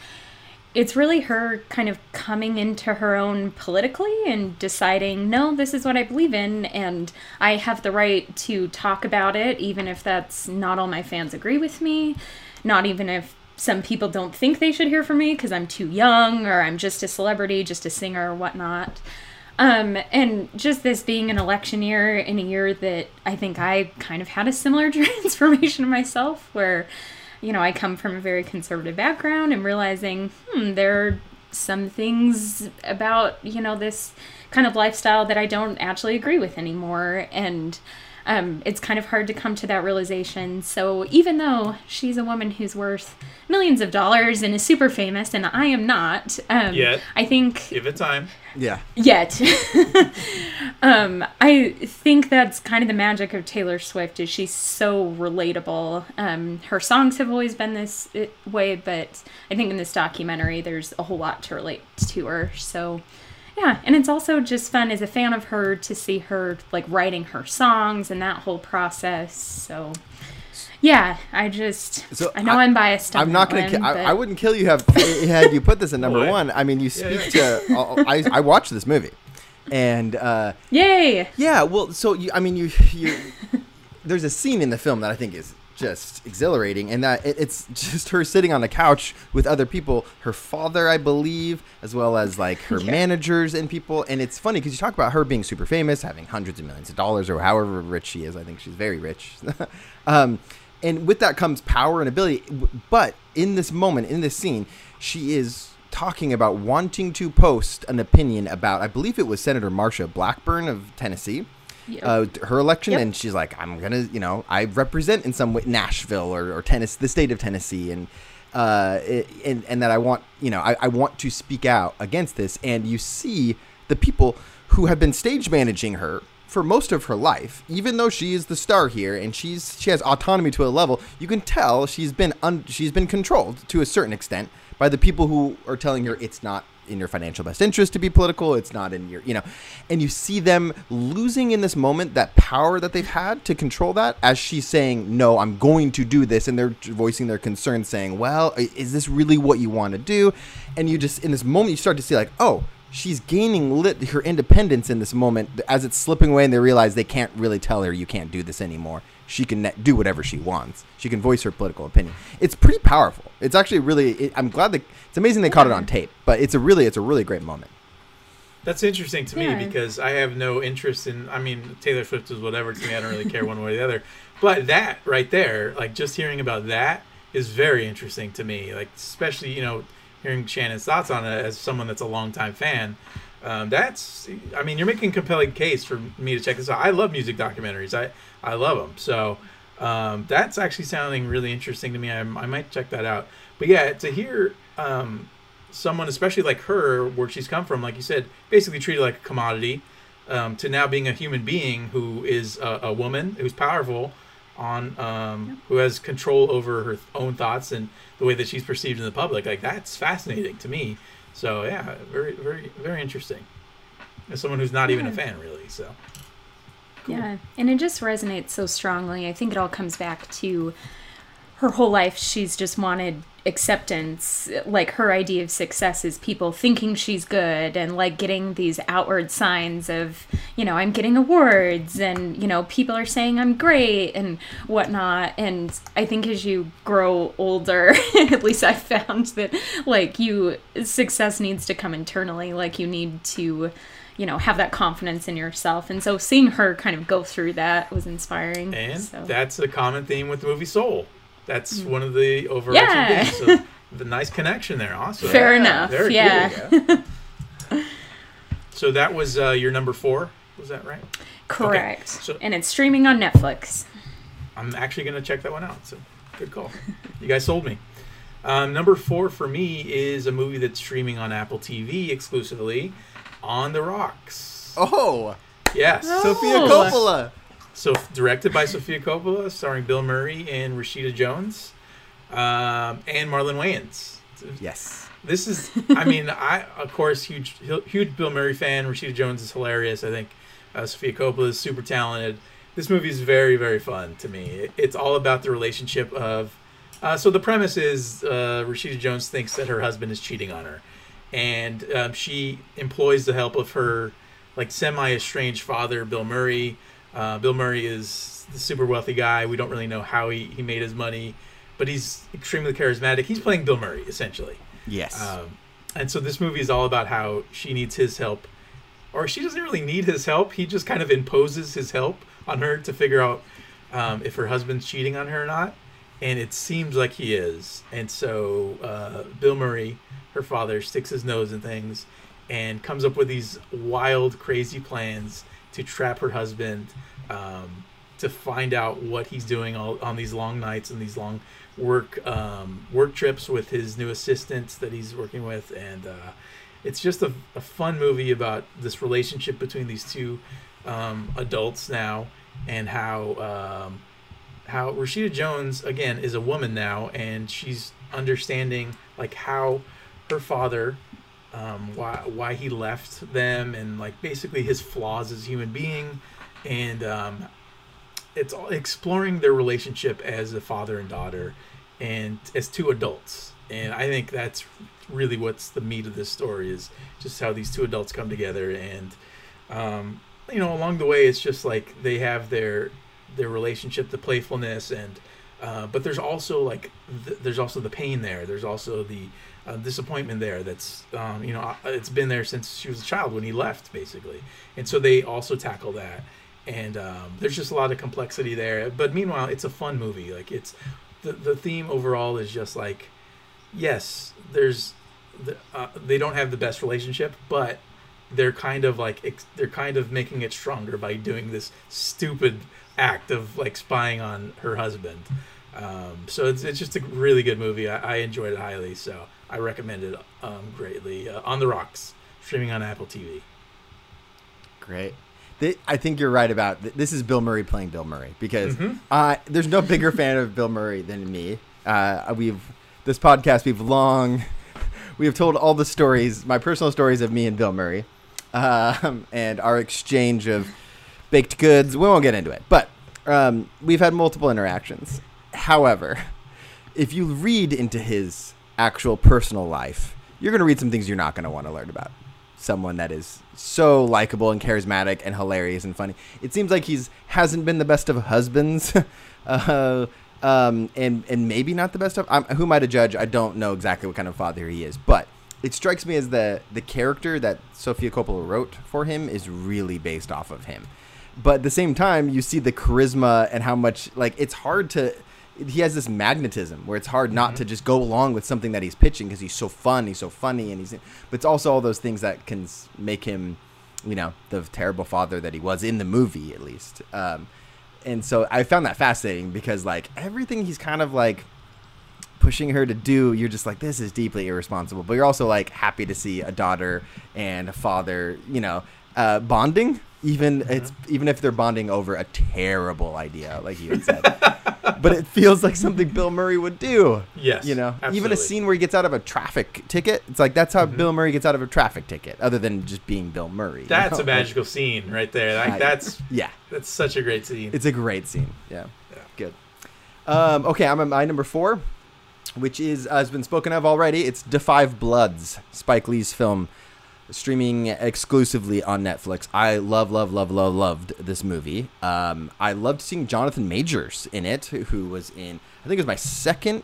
it's really her kind of coming into her own politically and deciding, no, this is what I believe in, and I have the right to talk about it, even if that's not all my fans agree with me, not even if some people don't think they should hear from me because I'm too young or I'm just a celebrity, just a singer or whatnot. Um, and just this being an election year in a year that I think I kind of had a similar transformation myself, where you know, I come from a very conservative background and realizing, hmm, there are some things about, you know, this kind of lifestyle that I don't actually agree with anymore. And um, it's kind of hard to come to that realization. So even though she's a woman who's worth millions of dollars and is super famous, and I am not, um, Yet. I think Give it time. Yeah. yet. um, I think that's kind of the magic of Taylor Swift is she's so relatable. Um, her songs have always been this uh, way, but I think in this documentary there's a whole lot to relate to her. So yeah, and it's also just fun as a fan of her to see her like writing her songs and that whole process. So yeah, I just So I know I- I, am biased. I'm not gonna. Ki- one, I, I wouldn't kill you. Have had you put this at number one? I mean, you Yeah, speak to. I, I watched this movie, and uh, Yay! yeah. Well, so you. I mean, you. You. there's a scene in the film that I think is just exhilarating, and that it, it's just her sitting on the couch with other people. Her father, I believe, as well as like her Yeah. managers and people. And it's funny because you talk about her being super famous, having hundreds of millions of dollars, or however rich she is. I think she's very rich. um, and with that comes power and ability. But in this moment, in this scene, she is talking about wanting to post an opinion about, I believe it was Senator Marsha Blackburn of Tennessee, Yep. uh, her election, Yep. and she's like, I'm gonna, you know, I represent in some way Nashville or, or Tennessee, the state of Tennessee, and. Uh, it, and and that I want you know I, I want to speak out against this and you see the people who have been stage managing her for most of her life, even though she is the star here and she's she has autonomy to a level, you can tell she's been un, she's been controlled to a certain extent by the people who are telling her it's not in your financial best interest to be political, it's not in your you know, and you see them losing in this moment that power that they've had to control that as she's saying no, I'm going to do this, and they're voicing their concern, saying, well, is this really what you want to do? And you just in this moment you start to see like, oh she's gaining lit her independence in this moment as it's slipping away and they realize they can't really tell her you can't do this anymore she can ne- do whatever she wants she can voice her political opinion it's pretty powerful it's actually really it, i'm glad that it's amazing they caught it on tape but it's a really it's a really great moment That's interesting to Yeah. me because I have no interest in. I mean, Taylor Swift is whatever to me. I don't really care one way or the other. But that right there, like just hearing about that, is very interesting to me. Like especially you know hearing Shannon's thoughts on it as someone that's a longtime fan. Um, that's. I mean, you're making a compelling case for me to check this out. I love music documentaries. I I love them. So um, that's actually sounding really interesting to me. I, I might check that out. But yeah, to hear um, someone, especially like her, where she's come from, like you said, basically treated like a commodity, um, to now being a human being who is a, a woman who's powerful, on um, who has control over her own thoughts and the way that she's perceived in the public. Like that's fascinating to me. So yeah, very very very interesting. As someone who's not even a fan, really. So Yeah, and it just resonates so strongly. I think it all comes back to her whole life. She's just wanted acceptance. Like her idea of success is people thinking she's good and like getting these outward signs of, you know, I'm getting awards and, you know, people are saying I'm great and whatnot. And I think as you grow older, at least I found that like you, success needs to come internally. Like you need to you know have that confidence in yourself and so seeing her kind of go through that was inspiring and so. that's a common theme with the movie Soul. That's one of the overarching Yeah. themes. So the nice connection there. Awesome. fair enough Very cool. yeah So that was uh, your number four. Was that right? correct so- and it's streaming on netflix I'm actually going to check that one out. So good call. you guys sold me. Um, number four for me is a movie that's streaming on Apple TV exclusively, On the Rocks. Oh, Yes. Sofia Oh. Coppola. So directed by Sofia Coppola, starring Bill Murray and Rashida Jones, um, and Marlon Wayans. Yes. This is, I mean, I of course huge huge Bill Murray fan. Rashida Jones is hilarious. I think uh, Sofia Coppola is super talented. This movie is very very fun to me. It, it's all about the relationship of. Uh, so the premise is uh, Rashida Jones thinks that her husband is cheating on her, and um, she employs the help of her like semi estranged father, Bill Murray. Uh, Bill Murray is the super wealthy guy. We don't really know how he, he made his money, but he's extremely charismatic. He's playing Bill Murray essentially. Yes. Um, and so this movie is all about how she needs his help, or she doesn't really need his help. He just kind of imposes his help on her to figure out um, if her husband's cheating on her or not. And it seems like he is. And so uh, Bill Murray, her father, sticks his nose in things and comes up with these wild, crazy plans to trap her husband, um, to find out what he's doing all, on these long nights and these long work um, work trips with his new assistants that he's working with, and uh, it's just a, a fun movie about this relationship between these two um, adults now, and how um, how Rashida Jones again is a woman now, and she's understanding like how her father um, why why he left them and like basically his flaws as a human being. And um, it's exploring their relationship as a father and daughter and as two adults. And i think that's really what's the meat of this story is just how these two adults come together. And um, you know along the way it's just like they have their their relationship the playfulness and uh, but there's also like th- there's also the pain there. There's also the disappointment there that's um, you know it's been there since she was a child when he left basically. And so they also tackle that. And um, there's just a lot of complexity there. But meanwhile it's a fun movie. Like it's the, the theme overall is just like yes there's the, uh, they don't have the best relationship but they're kind of like ex- they're kind of making it stronger by doing this stupid act of like spying on her husband. Um, so it's, it's just a really good movie. I, I enjoyed it highly. So i recommend it um, greatly uh, on the rocks streaming on apple tv Great. I think you're right about th- this. Is Bill Murray playing Bill Murray because Mhm. uh, there's no bigger fan of Bill Murray than me. Uh, we've this podcast we've long we have told all the stories, my personal stories of me and Bill Murray, um, and our exchange of baked goods. We won't get into it, but um, we've had multiple interactions. However, if you read into his actual personal life, you're going to read some things you're not going to want to learn about. Someone that is so likable and charismatic and hilarious and funny. It seems like he's hasn't been the best of husbands, uh, um, and and maybe not the best of. I'm, who am I to judge? I don't know exactly what kind of father he is, but it strikes me as the the character that Sofia Coppola wrote for him is really based off of him. But at the same time, you see the charisma and how much like it's hard to. He has this magnetism where it's hard not to just go along with something that he's pitching because he's so fun, he's so funny, and he's. But it's also all those things that can make him, you know, the terrible father that he was in the movie, at least. Um, and so I found that fascinating because like everything he's kind of like pushing her to do, you're just like, this is deeply irresponsible. But you're also like happy to see a daughter and a father, you know, uh, bonding. Even it's even if they're bonding over a terrible idea, like you said, but it feels like something Bill Murray would do. Yes, you know, even a scene where he gets out of a traffic ticket. It's like that's how Bill Murray gets out of a traffic ticket, other than just being Bill Murray. you That's know? a magical scene right there. Like that's Yeah, that's such a great scene. it's a great scene. Yeah, Yeah. good. Um, okay, I'm at my number four, which is uh, has been spoken of already. It's Five Bloods*, Spike Lee's film, streaming exclusively on Netflix. I love, love, love, love, loved this movie. Um, I loved seeing Jonathan Majors in it, who was in I think it was my second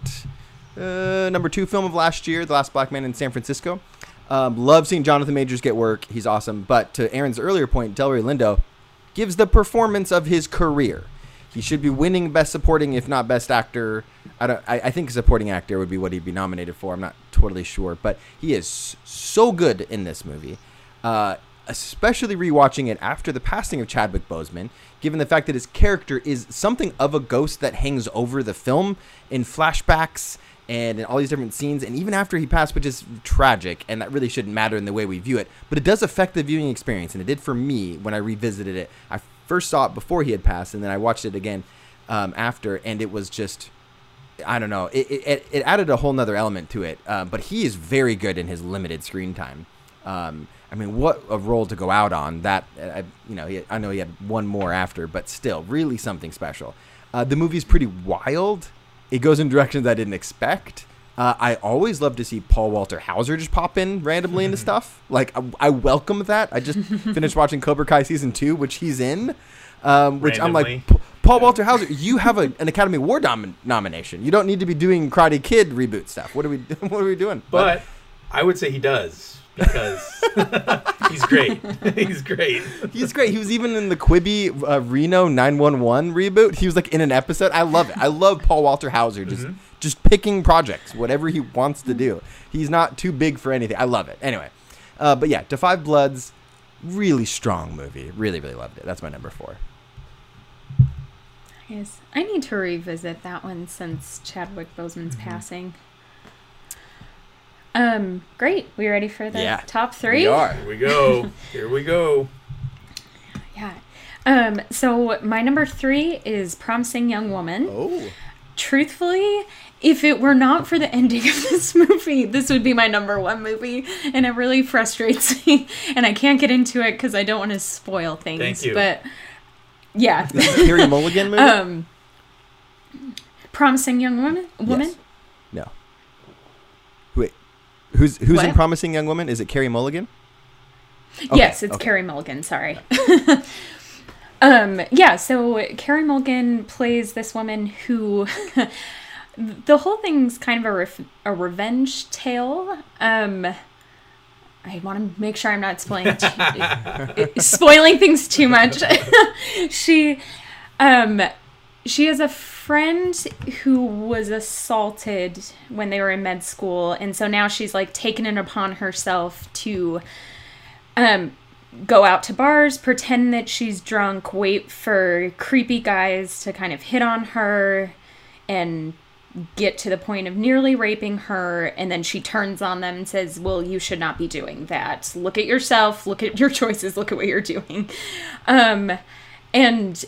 uh, number two film of last year, *The Last Black Man in San Francisco*. Um, love seeing Jonathan Majors get work. He's awesome. But to Aaron's earlier point, Delroy Lindo gives the performance of his career. He should be winning Best Supporting, if not Best Actor. I don't. I, I think Supporting Actor would be what he'd be nominated for. I'm not totally sure, but he is so good in this movie. Uh, especially rewatching it after the passing of Chadwick Boseman, given the fact that his character is something of a ghost that hangs over the film in flashbacks and in all these different scenes, and even after he passed, which is tragic, and that really shouldn't matter in the way we view it, but it does affect the viewing experience, and it did for me when I revisited it. I first saw it before he had passed, and then I watched it again um, after, and it was just. I don't know. It, it, it added a whole nother element to it, uh, but he is very good in his limited screen time. Um, I mean, what a role to go out on. That I, you know, he, I know he had one more after, but still, really something special. Uh, the movie's pretty wild. It goes in directions I didn't expect. Uh, I always love to see Paul Walter Hauser just pop in randomly into stuff. Like I, I welcome that. I just finished watching Cobra Kai season two, which he's in. Um, which I'm like, Paul Walter Hauser, you have a, an Academy Award nom- nomination. You don't need to be doing Karate Kid reboot stuff. What are we? What are we doing? But I would say he does because he's great. he's great. He's great. He was even in the Quibi uh, Reno 911 reboot. He was like in an episode. I love it. I love Paul Walter Hauser just just picking projects, whatever he wants to do. He's not too big for anything. I love it. Anyway, uh, but yeah, To Five Bloods, really strong movie. Really, really loved it. That's my number four. Yes, I need to revisit that one since Chadwick Boseman's Mm-hmm. passing. Um, great. We ready for the Yeah, top three? We are. Here we go. Here we go. Yeah. Um, so my number three is Promising Young Woman. Oh, Truthfully, if it were not for the ending of this movie, this would be my number one movie, and it really frustrates me. And I can't get into it because I don't want to spoil things. Thank you. But yeah, Carrie Mulligan movie. um, Promising Young Woman. Woman. Yes. No. Wait, who's who's in Promising Young Woman? Is it Carrie Mulligan? yes, it's okay. Carrie Mulligan. Sorry. um, yeah, so Carrie Mulligan plays this woman who. The whole thing's kind of a, ref- a revenge tale. Um, I want to make sure I'm not spoiling too, spoiling things too much. she, um, she has a friend who was assaulted when they were in med school, and so now she's like taken it upon herself to, um, go out to bars, pretend that she's drunk, wait for creepy guys to kind of hit on her, and get to the point of nearly raping her and then she turns on them and says well you should not be doing that. Look at yourself. Look at your choices. Look at what you're doing. Um and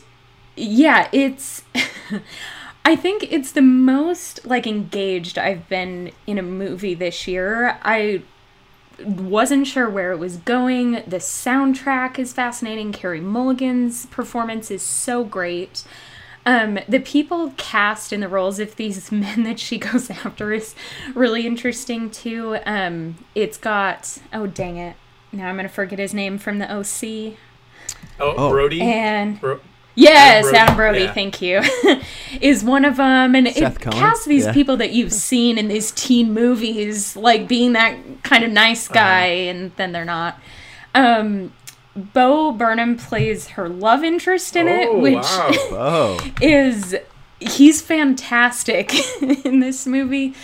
yeah it's i think it's the most like engaged i've been in a movie this year. I wasn't sure where it was going. The soundtrack is fascinating. Carrie mulligan's performance is so great um, the people cast in the roles of these men that she goes after is really interesting too. Um, it's got oh dang it, now I'm gonna forget his name from the OC. Oh, Oh. Brody. And Bro- yes, Brody, Adam Brody, yeah. thank you, is one of them. And Seth it Cohen? casts these Yeah. people that you've seen in these teen movies, like being that kind of nice Uh-huh. guy, and then they're not. Um, Bo Burnham plays her love interest in it, oh, which wow. Oh, is he's fantastic in this movie.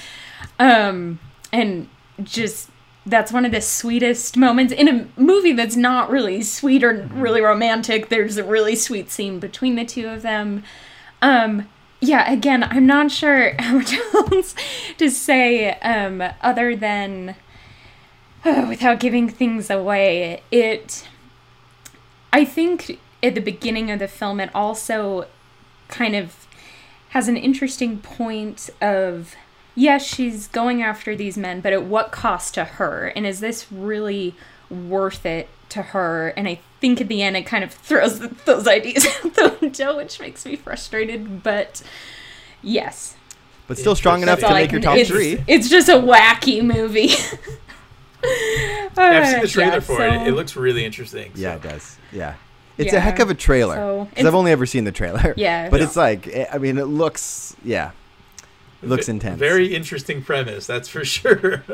Um and just that's one of the sweetest moments in a movie that's not really sweet or really romantic. There's a really sweet scene between the two of them. Um yeah again i'm not sure how much else to say um other than without giving things away it I think at the beginning of the film, it also kind of has an interesting point of yes, she's going after these men, but at what cost to her? And is this really worth it to her? And I think at the end, it kind of throws those ideas out the window, which makes me frustrated. But yes, But still strong enough to make your top it's, three. It's just a wacky movie. I've seen the trailer Yeah, for it. so- It looks really interesting. Yeah, it does. Yeah. It's a heck of a trailer. So, 'Cause I've only ever seen the trailer. Yeah. But Yeah. it's like, eh, I mean, it looks, yeah. It looks V- intense. Very interesting premise, that's for sure.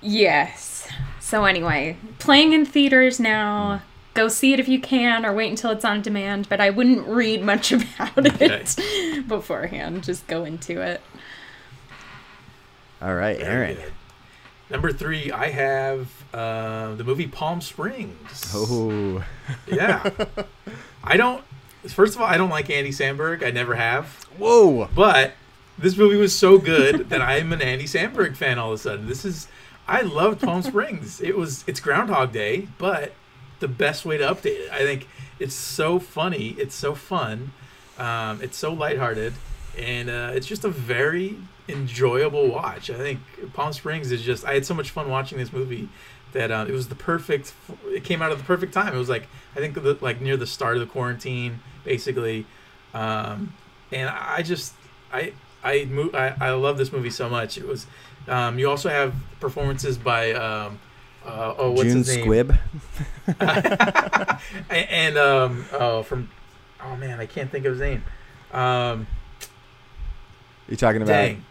Yes. So anyway, playing in theaters now. Go see it if you can, or wait until it's on demand. But I wouldn't read much about it beforehand. Just go into it. All right, Very Aaron. Number three, I have uh, the movie Palm Springs. Oh, Yeah. I don't. First of all, I don't like Andy Samberg. I never have. whoa. But this movie was so good that I'm an Andy Samberg fan all of a sudden. This is. I loved Palm Springs. It was. It's Groundhog Day, but the best way to update it. I think it's so funny. It's so fun. Um, it's so lighthearted, and uh, it's just a very enjoyable watch. I think Palm Springs is just. I had so much fun watching this movie that uh, it was the perfect. It came out at the perfect time. It was like I think the, like near the start of the quarantine, basically, um, and I just I I, mo- I I love this movie so much. It was. Um, you also have performances by um, uh, oh what's June his name? Squibb. and, and um, oh, from oh man, I can't think of his name. Um, You're talking about. dang,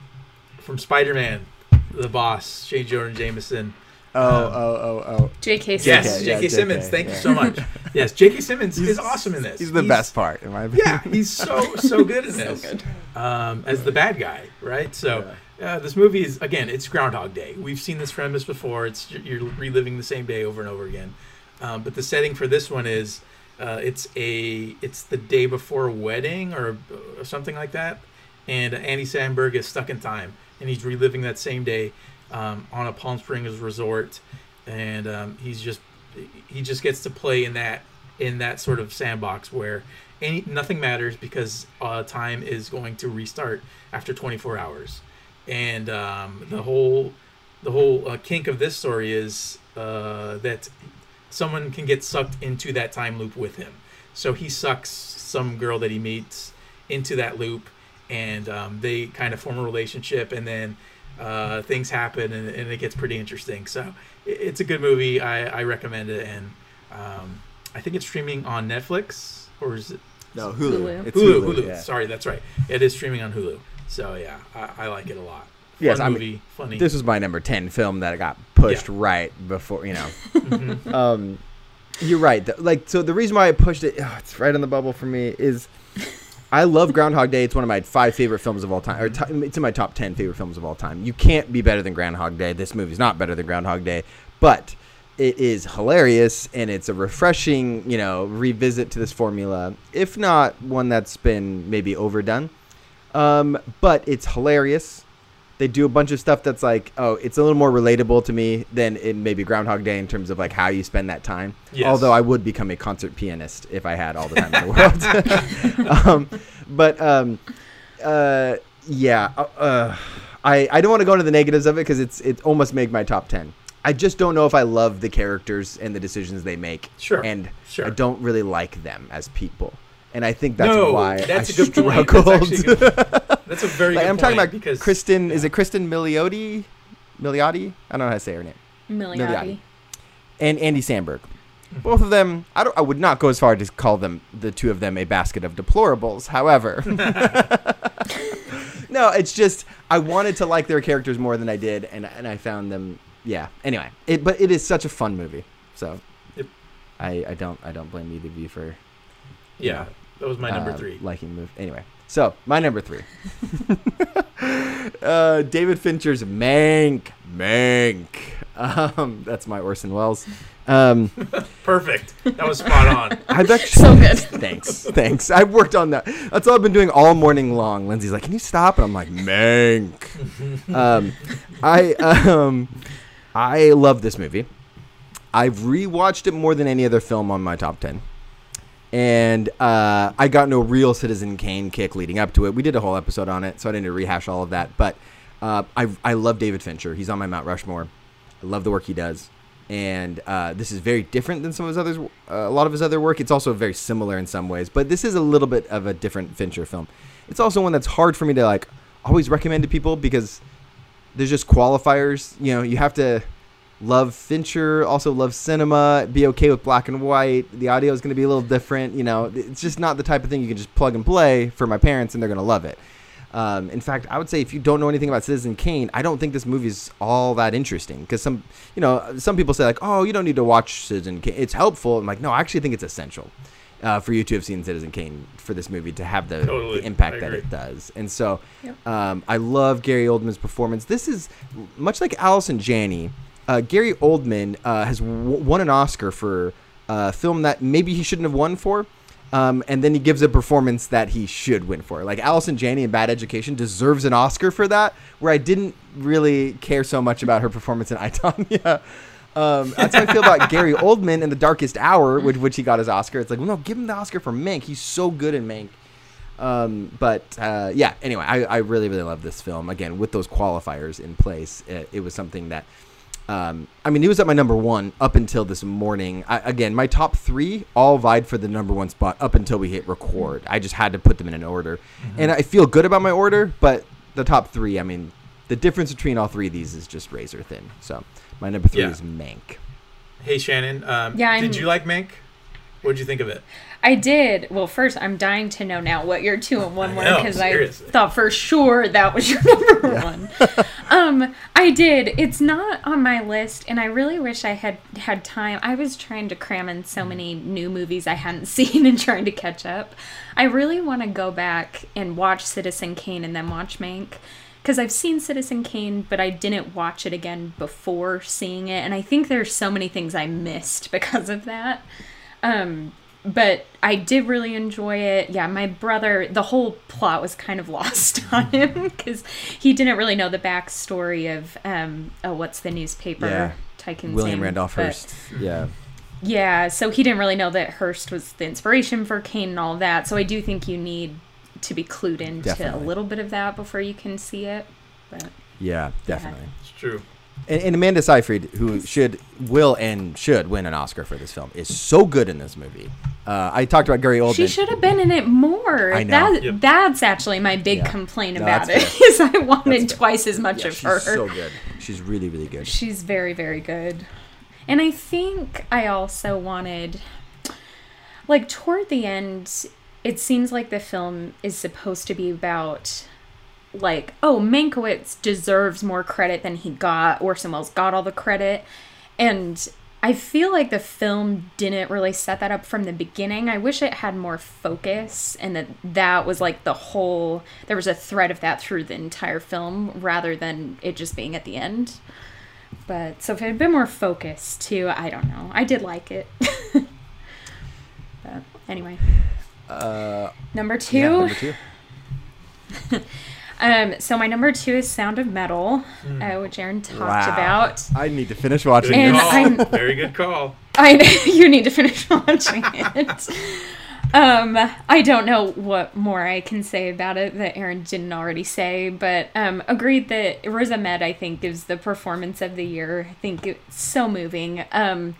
from Spider Man, the boss, J. Jonah Jameson. Oh, Um, oh, oh, oh. J.K. Yes, Simmons. JK, yeah, J.K. Simmons. JK, Thank yeah. you so much. Yes, J.K. Simmons is awesome in this. He's the best part, in my opinion. Yeah, he's so so good in So this. good. Um, as the bad guy, right? So. Uh, this movie is again, it's Groundhog Day. We've seen this premise before. It's you're reliving the same day over and over again. Um, but the setting for this one is uh, it's a it's the day before a wedding or, or something like that, and Andy Samberg is stuck in time, and he's reliving that same day um, on a Palm Springs resort, and um, he's just he just gets to play in that in that sort of sandbox where any nothing matters because uh, time is going to restart after 24 hours, and um, the whole the whole uh, kink of this story is uh, that someone can get sucked into that time loop with him. So he sucks some girl that he meets into that loop, and um, they kind of form a relationship, and then uh, things happen, and, and it gets pretty interesting. So i- it's a good movie. I, I recommend it, and um, I think it's streaming on Netflix or is it No, Hulu. Hulu. It's Hulu? Hulu. Hulu. yeah. Sorry, that's right. It is streaming on Hulu. So yeah, I, I like it a lot. Fun Yes, I mean, funny. This was my number 10 film that got pushed Yeah. right before, you know. Mhm. um, you're right. The- Like, so the reason why I pushed it, oh, it's right on the bubble for me, is I love Groundhog Day. It's one of my five favorite films of all time, or t- it's in my top 10 favorite films of all time. You can't be better than Groundhog Day. This movie's not better than Groundhog Day, but it is hilarious and it's a refreshing, you know, revisit to this formula, if not one that's been maybe overdone. Um, but it's hilarious. They do a bunch of stuff that's like, oh, it's a little more relatable to me than it maybe Groundhog Day in terms of like how you spend that time. Yes. Although I would become a concert pianist if I had all the time in the world. um, but um, uh, yeah, uh, uh, I I don't want to go into the negatives of it because it's it almost made my top ten. I just don't know if I love the characters and the decisions they make. Sure, And sure. I don't really like them as people. And I think that's no, why that's I a good point. struggled. That's, actually a good- that's a very Like, good I'm talking point about because Kristen. Is it Kristen Milioti? Milioti? I don't know how to say her name. Milioti. Milioti. And Andy Samberg. Both of them. I don't. I would not go as far to call them the two of them a basket of deplorables. However, no, it's just I wanted to like their characters more than I did, and and I found them. Yeah. Anyway, it but it is such a fun movie. So, Yep. I I don't I don't blame either of you for Yeah, that was my number uh, three. liking the movie. Anyway, so my number three. uh, David Fincher's Mank. Mank. Um, that's my Orson Welles. Um, Perfect. That was spot on. I've actually So good. Thanks, thanks. I've worked on that. That's all I've been doing all morning long. Lindsay's like, "Can you stop?" And I'm like, "Mank." um, I um, I love this movie. I've rewatched it more than any other film on my top ten. And uh, I got no real Citizen Kane kick leading up to it. We did a whole episode on it, so I didn't rehash all of that. But uh, I I love David Fincher. He's on my Mount Rushmore. I love the work he does, and uh, this is very different than some of his others. Uh, a lot of his other work. It's also very similar in some ways, but this is a little bit of a different Fincher film. It's also one that's hard for me to like always recommend to people because there's just qualifiers. You know, you have to love Fincher, also love cinema, be okay with black and white. The audio is going to be a little different. You know, it's just not the type of thing you can just plug and play for my parents and they're going to love it. Um, in fact, I would say if you don't know anything about Citizen Kane, I don't think this movie is all that interesting because some, you know, some people say like, oh, you don't need to watch Citizen Kane. It's helpful. I'm like, no, I actually think it's essential uh, for you to have seen Citizen Kane for this movie to have the, Totally. the impact that it does. And so, Yep. um, I love Gary Oldman's performance. This is much like Allison Janney. Uh, Gary Oldman uh, has w- won an Oscar for a film that maybe he shouldn't have won for. Um, and then he gives a performance that he should win for. Like Allison Janney in Bad Education deserves an Oscar for that, where I didn't really care so much about her performance in I, Tonya. Um, that's how I feel about Gary Oldman in The Darkest Hour, with which he got his Oscar. It's like, well, no, give him the Oscar for Mank. He's so good in Mank. Um, but uh, yeah, anyway, I, I really, really love this film. Again, with those qualifiers in place, it, it was something that, um, I mean, he was at my number one up until this morning. I, again, my top three all vied for the number one spot up until we hit record. I just had to put them in an order. And I feel good about my order, but the top three, I mean, the difference between all three of these is just razor thin. So my number three Yeah. is Mank. Hey Shannon, um, Yeah, did I'm- you like Mank? What'd you think of it? I did. Well, first, I'm dying to know now what your two and one were because I thought for sure that was your number one. um, I did. It's not on my list, and I really wish I had had time. I was trying to cram in so many new movies I hadn't seen and trying to catch up. I really want to go back and watch Citizen Kane and then watch Mank. Because I've seen Citizen Kane, but I didn't watch it again before seeing it, and I think there's so many things I missed because of that. Um, but I did really enjoy it. Yeah, my brother, the whole plot was kind of lost on him because he didn't really know the backstory of um, oh, what's the newspaper Yeah. tycoon's William name? Randolph But- Hearst. Yeah. Yeah, so he didn't really know that Hearst was the inspiration for Kane and all that. So I do think you need to be clued into Definitely. a little bit of that before you can see it. But Yeah, definitely. It's true. And, and Amanda Seyfried, who should, will, and should win an Oscar for this film, is so good in this movie. Uh, I talked about Gary Oldman. she should have been in it more. I know. That Yep. that's actually my big Yeah. complaint No, about it that's fair. is I wanted twice as much Yeah, of she's her. She's so good. She's really, really good. She's very, very good. And I think I also wanted, like, toward the end, it seems like the film is supposed to be about, like, oh, Mankiewicz deserves more credit than he got. Orson Welles got all the credit. And I feel like the film didn't really set that up from the beginning. I wish it had more focus and that that was like the whole, there was a thread of that through the entire film rather than it just being at the end. But so if it had been more focused too, I don't know. I did like it. but anyway, Uh, number two. yeah, number two. Um, so my number two is Sound of Metal, uh, which Aaron talked Wow. about. I need to finish watching Good And call. I'm- Very good call. I you need to finish watching it. Um, I don't know what more I can say about it that Aaron didn't already say, but um, agreed that Riz Ahmed I think gives the performance of the year. I think it's so moving. Um,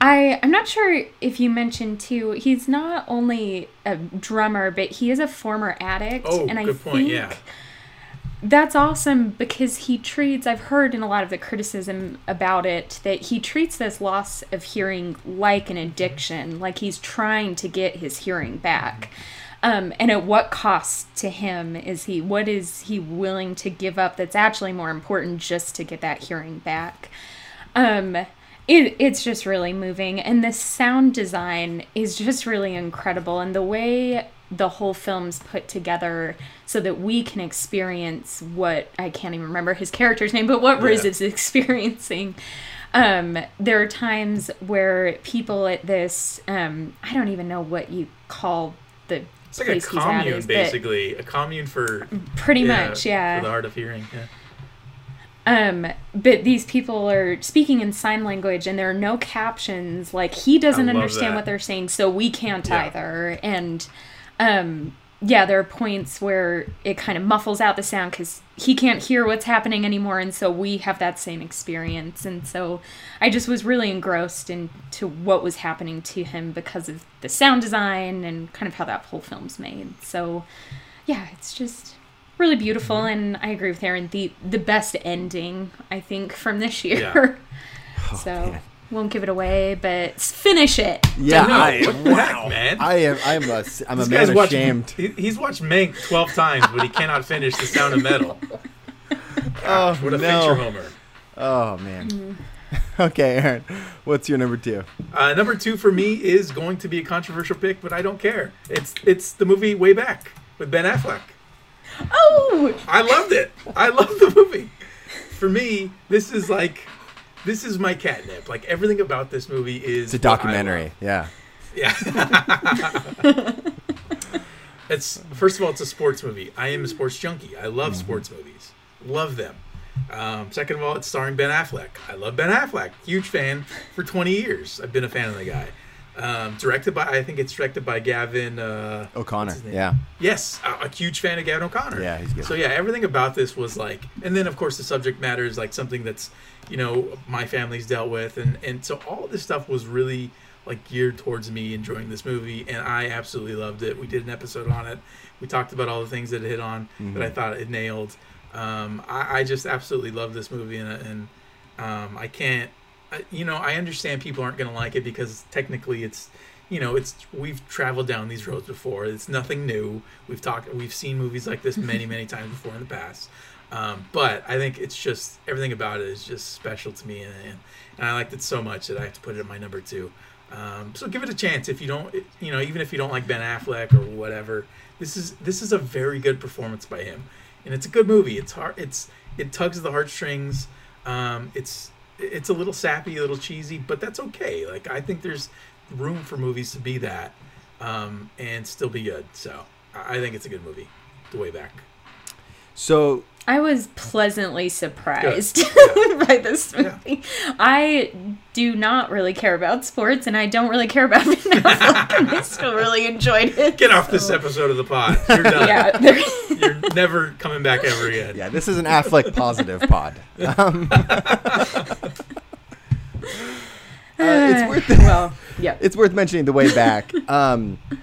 I I'm not sure if you mentioned too. He's not only a drummer, but he is a former addict, Oh, and I good point. think Yeah. That's awesome because he treats i've heard in a lot of the criticism about it that he treats this loss of hearing like an addiction like he's trying to get his hearing back. Um, and at what cost to him is he what is he willing to give up that's actually more important just to get that hearing back? Um it, it's just really moving and the sound design is just really incredible and the way the whole film's put together so that we can experience what i can't even remember his character's name but what riz Yeah. is experiencing um, there are times where people at this um, i don't even know what you call the It's like a place he's at commune, is basically. A commune for pretty much yeah for the hard of hearing. Yeah. Um, but these people are speaking in sign language and there are no captions. Like he doesn't understand that. what they're saying, so we can't Yeah. either. And um, yeah, there are points where it kind of muffles out the sound because he can't hear what's happening anymore, and so we have that same experience. And so I just was really engrossed into what was happening to him because of the sound design and kind of how that whole film's made. So yeah, it's just really beautiful, Mm-hmm. and I agree with Aaron. the The best ending I think from this year. so man. Won't give it away, but finish it. Yeah, No, I, what the heck, man? I am. I'm a. I'm a man watched, ashamed. he, he's watched Mank 12 times, but he cannot finish The Sound of Metal. Oh What a no. Fincher homer. Oh man. Mm-hmm. okay, Aaron. What's your number two? Uh, number two for me is going to be a controversial pick, but I don't care. It's it's the movie Way Back with Ben Affleck. Oh, I loved it. I loved the movie. For me, this is like this is my catnip. Like everything about this movie is It's a documentary. Yeah. Yeah. it's first of all, it's a sports movie. I am a sports junkie. I love sports movies. Love them. Um, second of all, it's starring Ben Affleck. I love Ben Affleck. Huge fan for 20 years. I've been a fan of the guy. Um, directed by, I think it's directed by Gavin. Uh, O'Connor. what's his name? Yeah. Yes, a, a huge fan of Gavin O'Connor. Yeah, he's good. So yeah, everything about this was like, and then of course the subject matter is like something that's, you know, my family's dealt with, and and so all of this stuff was really like geared towards me enjoying this movie, and I absolutely loved it. We did an episode on it. We talked about all the things that it hit on that I thought it nailed. Um, I, I just absolutely love this movie, and, and um, I can't, you know, I understand people aren't going to like it because technically it's, you know, it's we've traveled down these roads before. It's nothing new. We've talked, we've seen movies like this many, many times before in the past. Um, but I think it's just everything about it is just special to me, and, and, I liked it so much that I have to put it at my number two. Um, so give it a chance if you don't, you know, even if you don't like Ben Affleck or whatever. This is this is a very good performance by him, and it's a good movie. It's hard. It's it tugs at the heartstrings. Um, it's it's a little sappy, a little cheesy, but that's okay. Like I think there's room for movies to be that um, and still be good. So I think it's a good movie. The way back. So I was pleasantly surprised Good. by this Yeah. movie. I do not really care about sports, and I don't really care about Ben Affleck, I still really enjoyed it. Get off this episode of the pod. You're done. Yeah, You're never coming back ever again. yeah, this is an Affleck positive pod. Um, uh, it's worth well, yeah. it's worth mentioning the way back. Um, just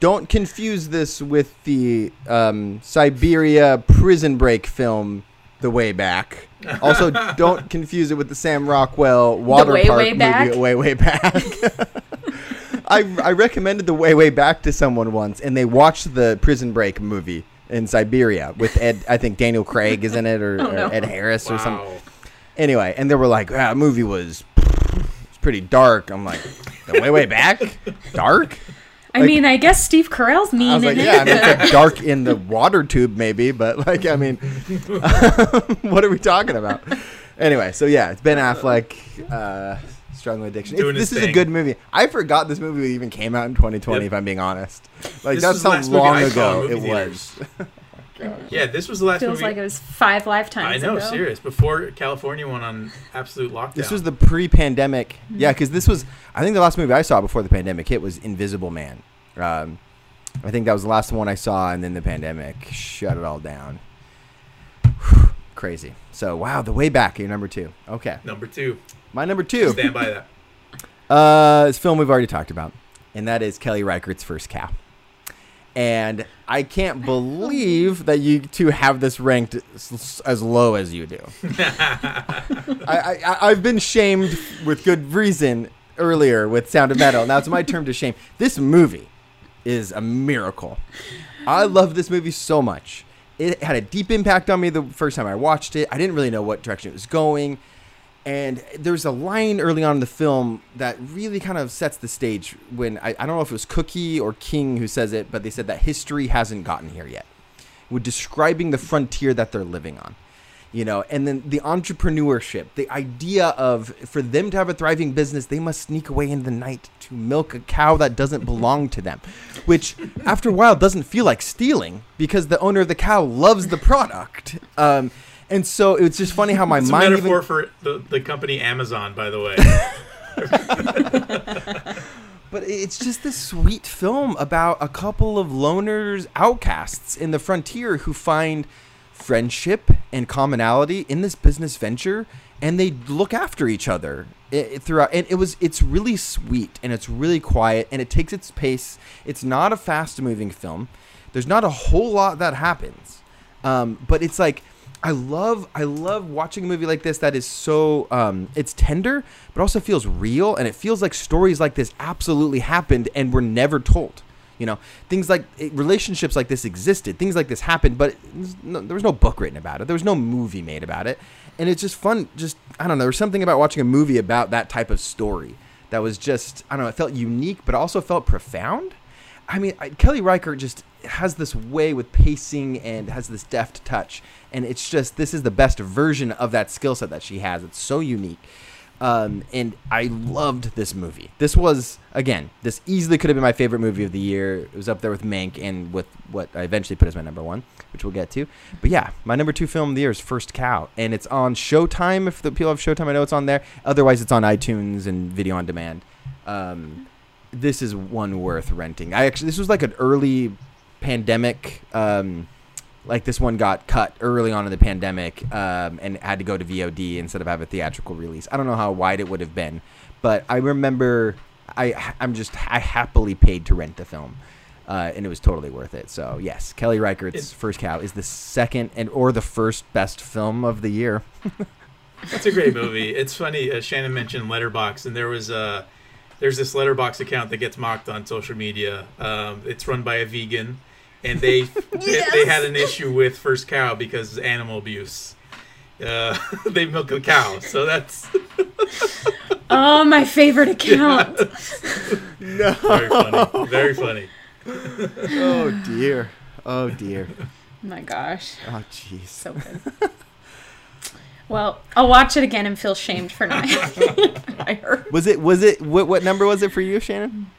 don't confuse this with the um, Siberia prison break film, The Way Back. Also, don't confuse it with the Sam Rockwell water Way, park Way Back? movie, Way Way Back. I, I recommended The Way Way Back to someone once, and they watched the prison break movie in Siberia with Ed. I think Daniel Craig is in it, or, Oh, no. or Ed Harris or something anyway, and they were like, "Ah, that movie was it's pretty dark." I'm like, "The way way back, dark." I like- mean, I guess Steve Carell's mean I was in like, it. "Yeah, I mean, it's like dark in the water tube, maybe, but like, I mean, what are we talking about?" Anyway, so yeah, it's Ben Affleck, uh, struggling addiction. It's- Doing his this is a good movie. I forgot this movie even came out in 2020. Yep. If I'm being honest, like This that's was how long ago it movie was. Yeah, this was the last movie. Feels movie. like it was five lifetimes. I know, ago. serious. Before California went on absolute lockdown. This was the pre-pandemic, yeah, because this was. I think the last movie I saw before the pandemic hit was Invisible Man. Um, I think that was the last one I saw, and then the pandemic shut it all down. Crazy. So wow, the way back. You're number two. Okay, number two. my number two. Stand by that. Uh, a film we've already talked about, and that is Kelly Reichardt's First Cow. And I can't believe that you two have this ranked as low as you do. I, I, I've been shamed with good reason earlier with Sound of Metal. Now it's my turn to shame. This movie is a miracle. I love this movie so much. It had a deep impact on me the first time I watched it. I didn't really know what direction it was going. And there's a line early on in the film that really kind of sets the stage when I, I don't know if it was Cookie or King who says it, but they said that history hasn't gotten here yet. With describing the frontier that they're living on. You know, and then the entrepreneurship, the idea of for them to have a thriving business, they must sneak away in the night to milk a cow that doesn't belong to them, which after a while doesn't feel like stealing because the owner of the cow loves the product. Um, And so it's just funny how my It's a mind metaphor even for the, the company Amazon, by the way. But it's just this sweet film about a couple of loners, outcasts in the frontier who find friendship and commonality in this business venture, and they look after each other i- throughout. And it was it's really sweet and it's really quiet and it takes its pace. It's not a fast moving film. There's not a whole lot that happens, um, but it's like I love I love watching a movie like this that is so um, it's tender but also feels real and it feels like stories like this absolutely happened and were never told. You know, things like eh, relationships like this existed, things like this happened, but no, there was no book written about it. There was no movie made about it, and it's just fun. Just I don't know. There's something about watching a movie about that type of story that was just I don't know. It felt unique, but also felt profound. I mean, I, Kelly Reichardt just has this way with pacing and has this deft touch, and it's just this is the best version of that skill set that she has. It's so unique, um, and I loved this movie. This was again, this easily could have been my favorite movie of the year. It was up there with Mank and with what I eventually put as my number one, which we'll get to. But yeah, my number two film of the year is First Cow, and it's on Showtime. If the people have Showtime, I know it's on there. Otherwise, it's on iTunes and video on demand. Um, this is one worth renting. I actually this was like an early pandemic um like this one got cut early on in the pandemic um, and had to go to VOD instead of have a theatrical release. I don't know how wide it would have been, but I remember I I'm just I happily paid to rent the film. Uh, and it was totally worth it. So yes, Kelly Reichardt's It- First Cow is the second and or the first best film of the year. that's a great movie. It's funny. Uh, Shannon mentioned Letterboxd, and there was uh, there's this Letterboxd account that gets mocked on social media. Um, it's run by a vegan, and they they, they had an issue with First Cow because of animal abuse. Uh, they milk a cow, so that's Oh, my favorite account. No. very funny. Very funny. oh dear. Oh dear. my gosh, Oh jeez. so good. Well, I'll watch it again and feel shamed for not. I heard Was it? Was it? What? What number was it for you, Shannon?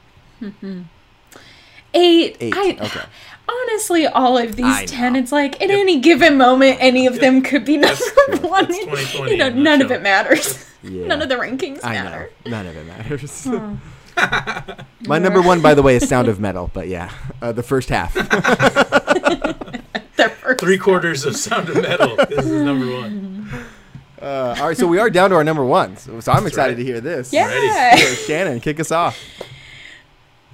eight. Eight. I, okay. Honestly, all of these I ten, it's like at any given moment, any of them could be number true. one. That's You know, in a none of it matters. Yeah. None of the rankings I matter. know. None of it matters. Oh. My number one, by the way, is Sound of Metal. But yeah, uh, the first half. They're first. Three quarters of Sound of Metal. This is number one. Uh, all right, so we are down to our number ones. So, so I'm excited right. to hear this. Yeah. So, Shannon, kick us off.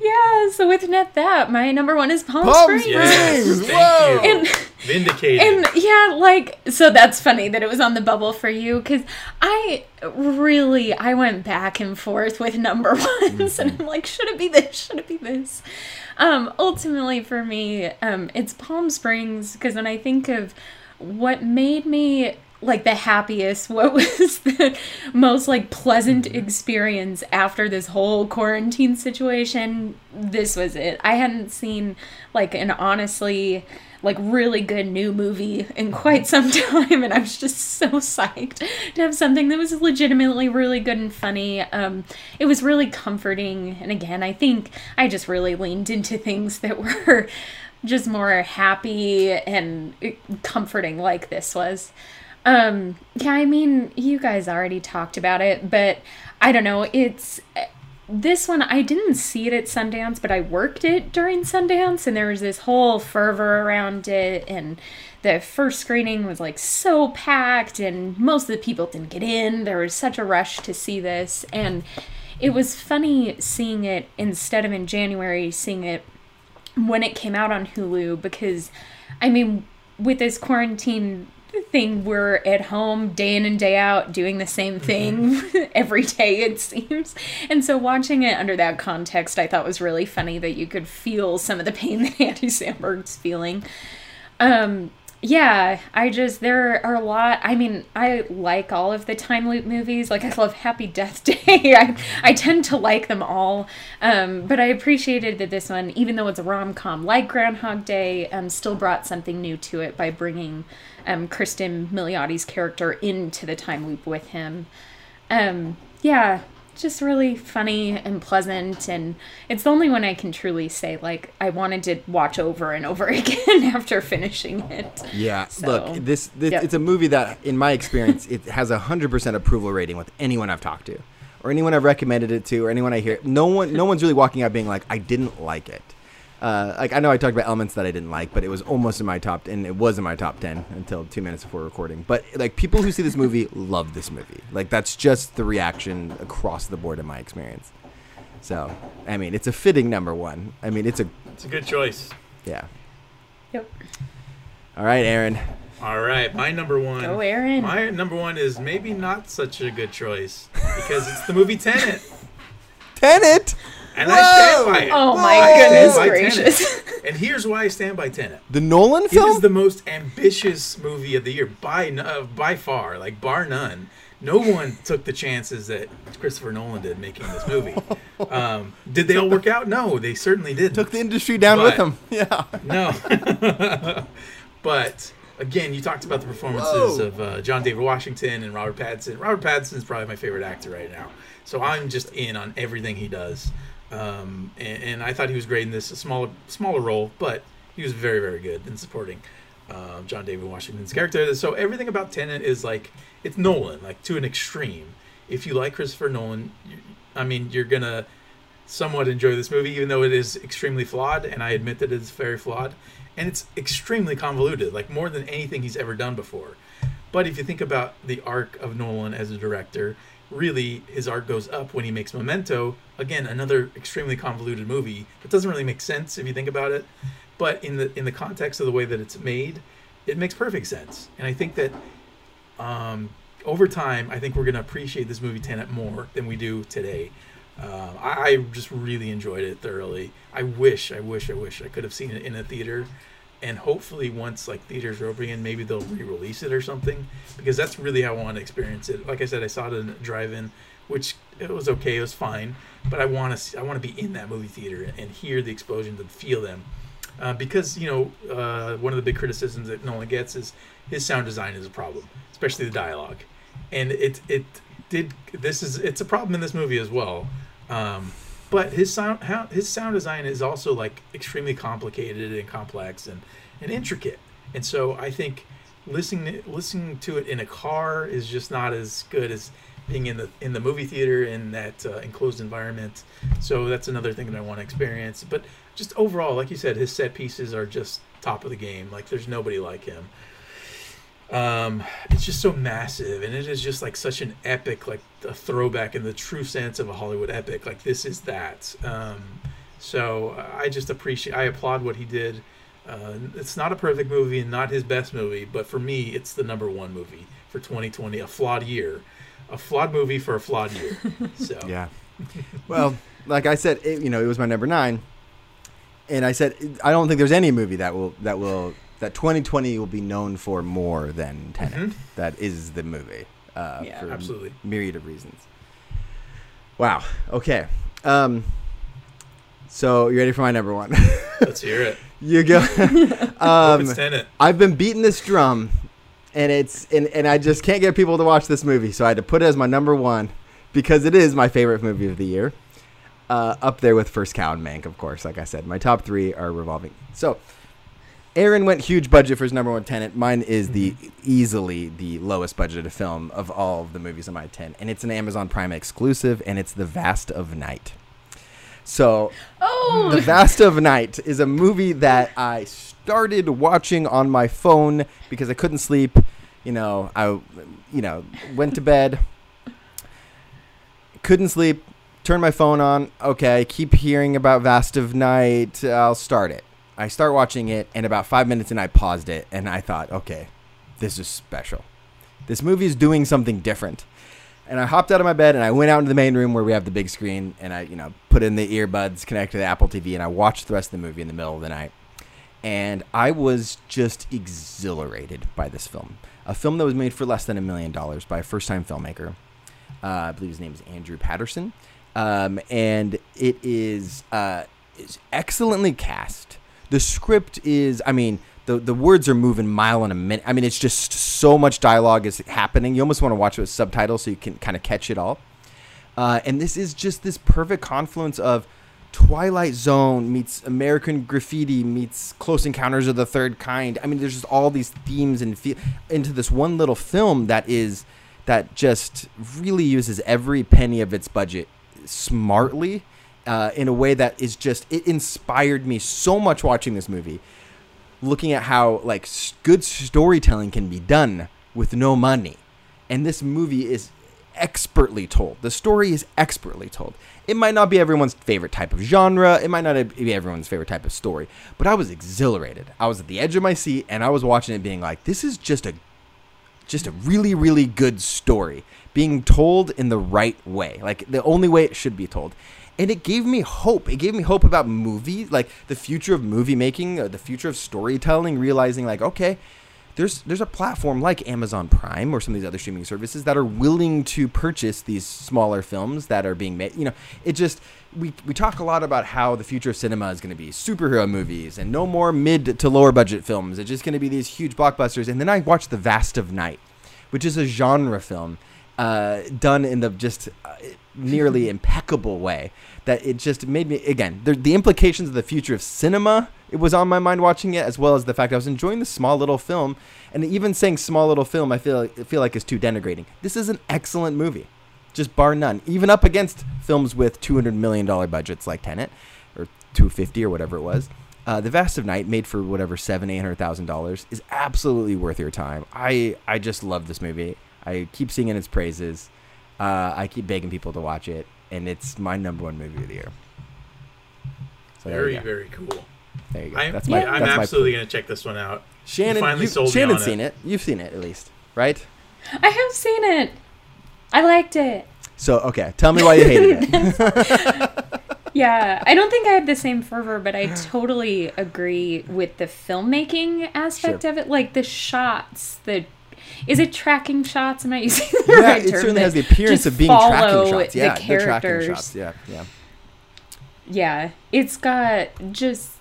Yeah, so with net that, my number one is Palm, Palm Springs. Springs. Yes, Whoa. you. And Vindicated. and yeah, like so that's funny that it was on the bubble for you because I really I went back and forth with number ones and I'm like, should it be this? Should it be this? Um, ultimately for me, um, it's Palm Springs because when I think of what made me like the happiest, what was the most like pleasant experience after this whole quarantine situation, this was it. I hadn't seen like an honestly like really good new movie in quite some time and I was just so psyched to have something that was legitimately really good and funny. Um it was really comforting and again, I think I just really leaned into things that were just more happy and comforting like this was. Um yeah, I mean, you guys already talked about it, but I don't know, it's this one I didn't see it at Sundance, but I worked it during Sundance, and there was this whole fervor around it, and the first screening was like so packed, and most of the people didn't get in. There was such a rush to see this, and it was funny seeing it instead of in January, seeing it when it came out on Hulu because I mean with this quarantine thing we're at home day in and day out doing the same thing every day it seems. And so watching it under that context I thought was really funny that you could feel some of the pain that Andy Samberg's feeling. Um yeah i just there are a lot i mean i like all of the time loop movies. Like i love happy death day. I, I tend to like them all. Um, but i appreciated that this one even though it's a rom-com like groundhog day um, still brought something new to it by bringing um, kristen milioti's character into the time loop with him um, yeah just really funny and pleasant and it's the only one I can truly say like I wanted to watch over and over again after finishing it. Yeah, So, look, this, this yeah. it's a movie that, in my experience, it has a hundred percent approval rating with anyone I've talked to, or anyone I've recommended it to, or anyone I hear. No one, no one's really walking out being like, I didn't like it. Uh, like I know I talked about elements that I didn't like, but it was almost in my top, and it was in my top ten until two minutes before recording. But like people who see this movie love this movie. Like that's just the reaction across the board in my experience. So, I mean, it's a fitting number one. I mean, it's a It's a good choice. yeah. Yep. All right, Aaron. All right, my number one. Go Aaron. My number one is maybe not such a good choice because it's the movie Tenet, Tenet. And I stand by it. Oh Whoa! my goodness By gracious. And here's why I stand by Tenet. The Nolan It film. is the most ambitious movie of the year by uh, by far, like bar none. No one took the chances that Christopher Nolan did making this movie. Um, did they all work out? No, they certainly didn't. took the industry down with them. Yeah. No. but again, you talked about the performances Whoa. of uh, John David Washington and Robert Pattinson. Robert Pattinson is probably my favorite actor right now. So I'm just in on everything he does. Um, and, and I thought he was great in this smaller smaller role, but he was very very good in supporting uh, John David Washington's character. So everything about Tenet is like it's Nolan, like to an extreme. If you like Christopher Nolan, you, I mean, you're gonna somewhat enjoy this movie, even though it is extremely flawed, and I admit that it's very flawed, and it's extremely convoluted, like more than anything he's ever done before. But if you think about the arc of Nolan as a director, really his arc goes up when he makes Memento. Again, another extremely convoluted movie that doesn't really make sense if you think about it. But in the in the context of the way that it's made, it makes perfect sense. And I think that um, over time, I think we're going to appreciate this movie Tenet more than we do today. Um, I, I just really enjoyed it thoroughly. I wish, I wish, I wish I could have seen it in a theater, and hopefully once like theaters are opening, maybe they'll re-release it or something because that's really how I want to experience it. Like I said, I saw it in a drive-in, which it was okay, it was fine, but I want to, I want to be in that movie theater and hear the explosions and feel them. Uh, because you know, uh, one of the big criticisms that Nolan gets is his sound design is a problem, especially the dialogue, and it it did this is it's a problem in this movie as well. Um, but his sound his sound design is also like extremely complicated and complex and, and intricate, and so I think listening listening to it in a car is just not as good as being in the in the movie theater in that uh, enclosed environment. So that's another thing that I want to experience. But just overall, like you said, his set pieces are just top of the game. Like there's nobody like him. Um, it's just so massive, and it is just like such an epic, like a throwback in the true sense of a Hollywood epic. Like this is that. Um, so uh, I just appreciate, I applaud what he did. Uh, it's not a perfect movie and not his best movie, but for me, it's the number one movie for 2020, a flawed year, a flawed movie for a flawed year. So Yeah. well, like I said, it, you know, it was my number nine, and I said I don't think there's any movie that will that will that 2020 will be known for more than Tenet. Mhm. That is the movie. Uh, Yeah. for Absolutely. myriad of reasons. Wow. Okay. Um. So you ready for my number one? let's hear it. you go. Hope um, it's Tenet. I've been beating this drum, and it's and, and I just can't get people to watch this movie, so I had to put it as my number one because it is my favorite movie of the year. Uh, up there with First Cow and Mank, of course. Like I said, my top three are revolving. So, Aaron went huge budget for his number one Tenet. Mine is the easily the lowest budgeted film of all of the movies in my ten, and it's an Amazon Prime exclusive, and it's The Vast of Night. So, Oh, the Vast of Night is a movie that I started watching on my phone because I couldn't sleep. You know, I, you know, went to bed, couldn't sleep, turned my phone on. Okay, keep hearing about Vast of Night. I'll start it. I start watching it, and about five minutes in, I paused it, and I thought, okay, this is special. This movie is doing something different. And I hopped out of my bed and I went out into the main room where we have the big screen and I, you know, put in the earbuds, connected to the Apple TV, and I watched the rest of the movie in the middle of the night. And I was just exhilarated by this film. A film that was made for less than a million dollars by a first time filmmaker. Uh, I believe his name is Andrew Patterson. Um, and it is, uh, is excellently cast. The script is, I mean, the, the words are moving mile in a minute. I mean, it's just so much dialogue is happening. You almost want to watch it with subtitles so you can kind of catch it all. Uh, and this is just this perfect confluence of Twilight Zone meets American Graffiti meets Close Encounters of the Third Kind. I mean, there's just all these themes and fe- into this one little film that is that just really uses every penny of its budget smartly uh, in a way that is just it inspired me so much watching this movie looking at how like good storytelling can be done with no money. And this movie is expertly told. The story is expertly told. It might not be everyone's favorite type of genre. It might not be everyone's favorite type of story. But i was exhilarated. I was at the edge of my seat and i was watching it being like this is just a just a really really good story being told in the right way. Like the only way it should be told and it gave me hope it gave me hope about movie like the future of movie making uh, the future of storytelling realizing like okay there's there's a platform like Amazon Prime or some of these other streaming services that are willing to purchase these smaller films that are being made. You know, it just we we talk a lot about how the future of cinema is going to be superhero movies and no more mid to lower budget films. It's just going to be these huge blockbusters. And then I watched The Vast of Night, which is a genre film uh, done in the just uh, nearly impeccable way that it just made me again the, the implications of the future of cinema it was on my mind watching it as well as the fact I was enjoying the small little film and even saying small little film I feel I feel like is too denigrating this is an excellent movie just bar none even up against films with 200 million dollar budgets like Tenet or 250 or whatever it was uh, the Vast of Night, made for whatever seven, eight hundred thousand dollars, is absolutely worth your time. I I just love this movie. I keep singing its praises. Uh, I keep begging people to watch it, and it's my number one movie of the year. So Very, very cool. There you go. I'm, That's my. I'm that's absolutely my. going to check this one out. Shannon, you finally you, sold me Shannon's on seen it. You've seen it at least, right? I have seen it. I liked it. So okay, tell me why you hated it. Yeah, I don't think I had the same fervor, but I totally agree with the filmmaking aspect Sure. of it. Like the shots, the is it tracking shots? Am I using the yeah, right it term? certainly that has the appearance of being tracking shots. Yeah, the they're tracking characters. shots. Yeah, yeah. Yeah, it's got just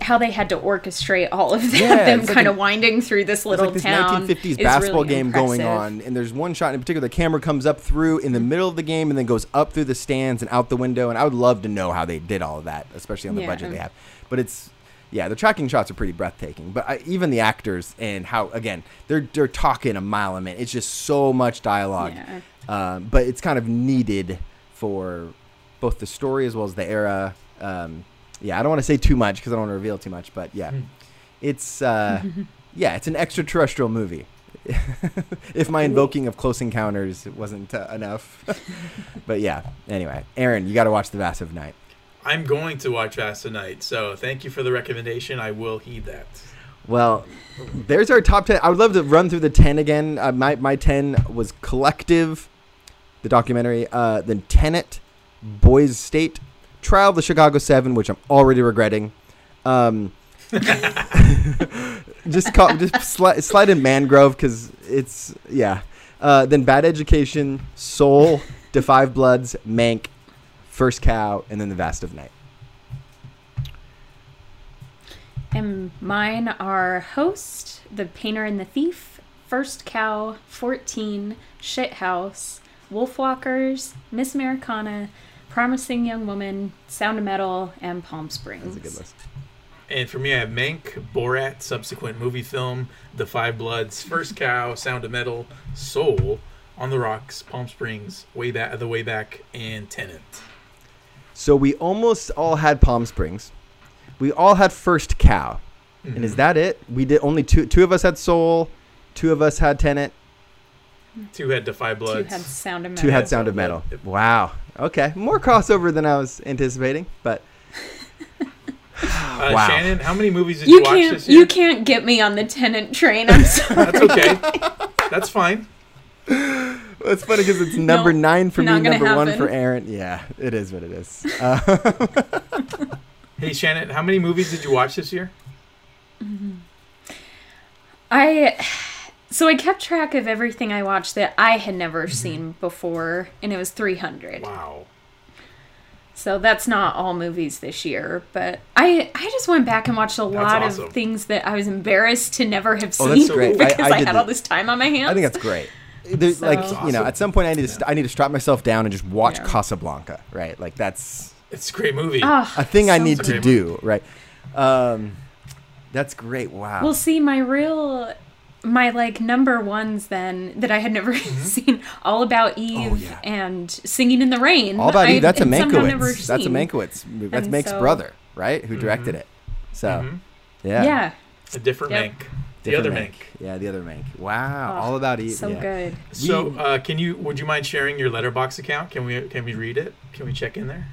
how they had to orchestrate all of that, Yeah, them like kind a- of winding through this It's little like this town. 1950s basketball really game going on, and there's one shot in particular. The camera comes up through in the mm-hmm. middle of the game and then goes up through the stands and out the window. And I would love to know how they did all of that, especially on the Yeah. budget they have. But it's yeah, the tracking shots are pretty breathtaking. But I, even the actors and how again they're they're talking a mile a minute. It's just so much dialogue. Yeah. Um, but it's kind of needed for both the story as well as the era. Um, yeah, I don't want to say too much because I don't want to reveal too much. But yeah, Hmm. it's uh, yeah, it's an extraterrestrial movie. if my invoking of Close Encounters wasn't uh, enough, but yeah. Anyway, Aaron, you got to watch The Vast of Night. I'm going to watch Fast tonight, so thank you for the recommendation. I will heed that. Well, there's our top 10. I would love to run through the 10 again. Uh, my, my 10 was Collective, the documentary, uh, then Tenet, Boys State, Trial of the Chicago 7, which I'm already regretting. Um, just call, just sli- slide in Mangrove because it's, yeah. Uh, then Bad Education, Soul, Five Bloods, Mank, First Cow, and then The Vast of Night. And mine are Host, The Painter and the Thief, First Cow, 14, Shithouse, Wolfwalkers, Miss Americana, Promising Young Woman, Sound of Metal, and Palm Springs. That's a good list. And for me, I have Mank, Borat, subsequent movie film, The Five Bloods, First Cow, Sound of Metal, Soul, On the Rocks, Palm Springs, Way Back, The Way Back, and Tenet. So we almost all had Palm Springs. We all had First Cow. And is that it? We did only two two of us had Soul, two of us had Tenet, Two had The Five Two Bloods. had Sound of Metal. two had Sound of Metal. Wow. Okay. More crossover than I was anticipating, but Uh, Wow. Shannon, how many movies did you, You watch this year? you can't get me on the Tenet train. I'm sorry. That's okay. That's fine. it's funny because it's number No, nine for me, not gonna number one for Aaron. Yeah, it is what it is. Uh, Hey, Shannon, how many movies did you watch this year? I so I kept track of everything I watched that I had never Mm-hmm. seen before, and it was 300. Wow. So that's not all movies this year, but I I just went back and watched a lot awesome. of things that I was embarrassed to never have Oh, seen that's great. I- because I I, did had the- all this time on my hands. I think that's great. There's So- like That's you know, at some point I need to st- I need to strap myself down and just watch Yeah. Casablanca, right? Like that's It's a great movie. Ah, a thing I need to great do, right? Um, that's great. Wow. Well, see, my real, my like number ones then that I had never seen, All About Eve Oh, yeah. and Singing in the Rain. All about I you. That's a had somehow never Mankiewicz. That's a seen. Mankiewicz. movie. That's And Mank's so- brother, right? Who directed it. So, Mhm. yeah. Yeah, A different Yep. Mank. The other Mank. Mank. Yeah, the other Mank. Wow. Oh, All about Eve. so yeah. good. So, uh, can you? Would you mind sharing your Letterboxd account? Can we? Can we read it? Can we check in there?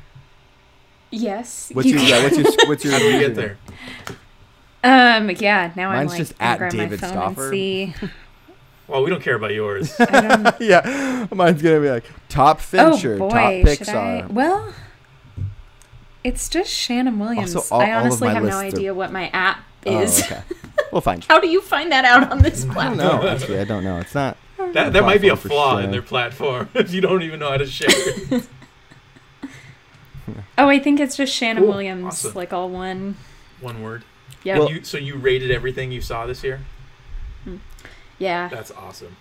Yes. What's you your, yeah, what's your what's your How do we get there? Um. Yeah. Now I'm Mine's like just at grab David my phone Stauffer. and see. Well, we don't care about yours. Yeah, mine's gonna be like top Fincher, oh boy, top should I? Well, it's just Shannon Williams. Also, all- I honestly have no lists are- idea what my app Oh, is. okay. We'll find you. How do you find that out on this I don't platform? know. Actually, I don't know. It's not. That that might be a Platform for flaw in their platform if you don't even know how to share. Oh, I think it's just Shannon Cool. Williams, Awesome. like all one. One word. Yeah. Well- you, so you rated everything you saw this year. yeah. That's awesome.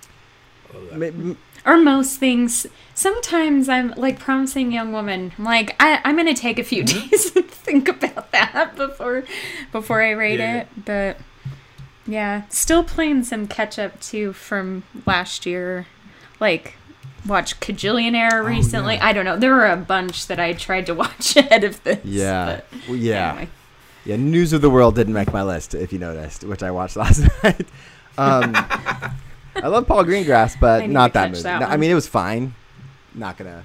That. Or most things. Sometimes I'm like promising young woman. I'm like, I, I'm gonna take a few Mm-hmm. days to think about that before before I rate Yeah. it. But yeah, still playing some catch up too from last year. Like watched Kajillionaire recently. Oh, yeah. I don't know. There were a bunch that I tried to watch ahead of this. Yeah. Well, yeah. anyway. Yeah. News of the World didn't make my list, if you noticed, which I watched last night. Um, I love Paul Greengrass, but not that catch movie. that No, I mean, it was fine. Not gonna.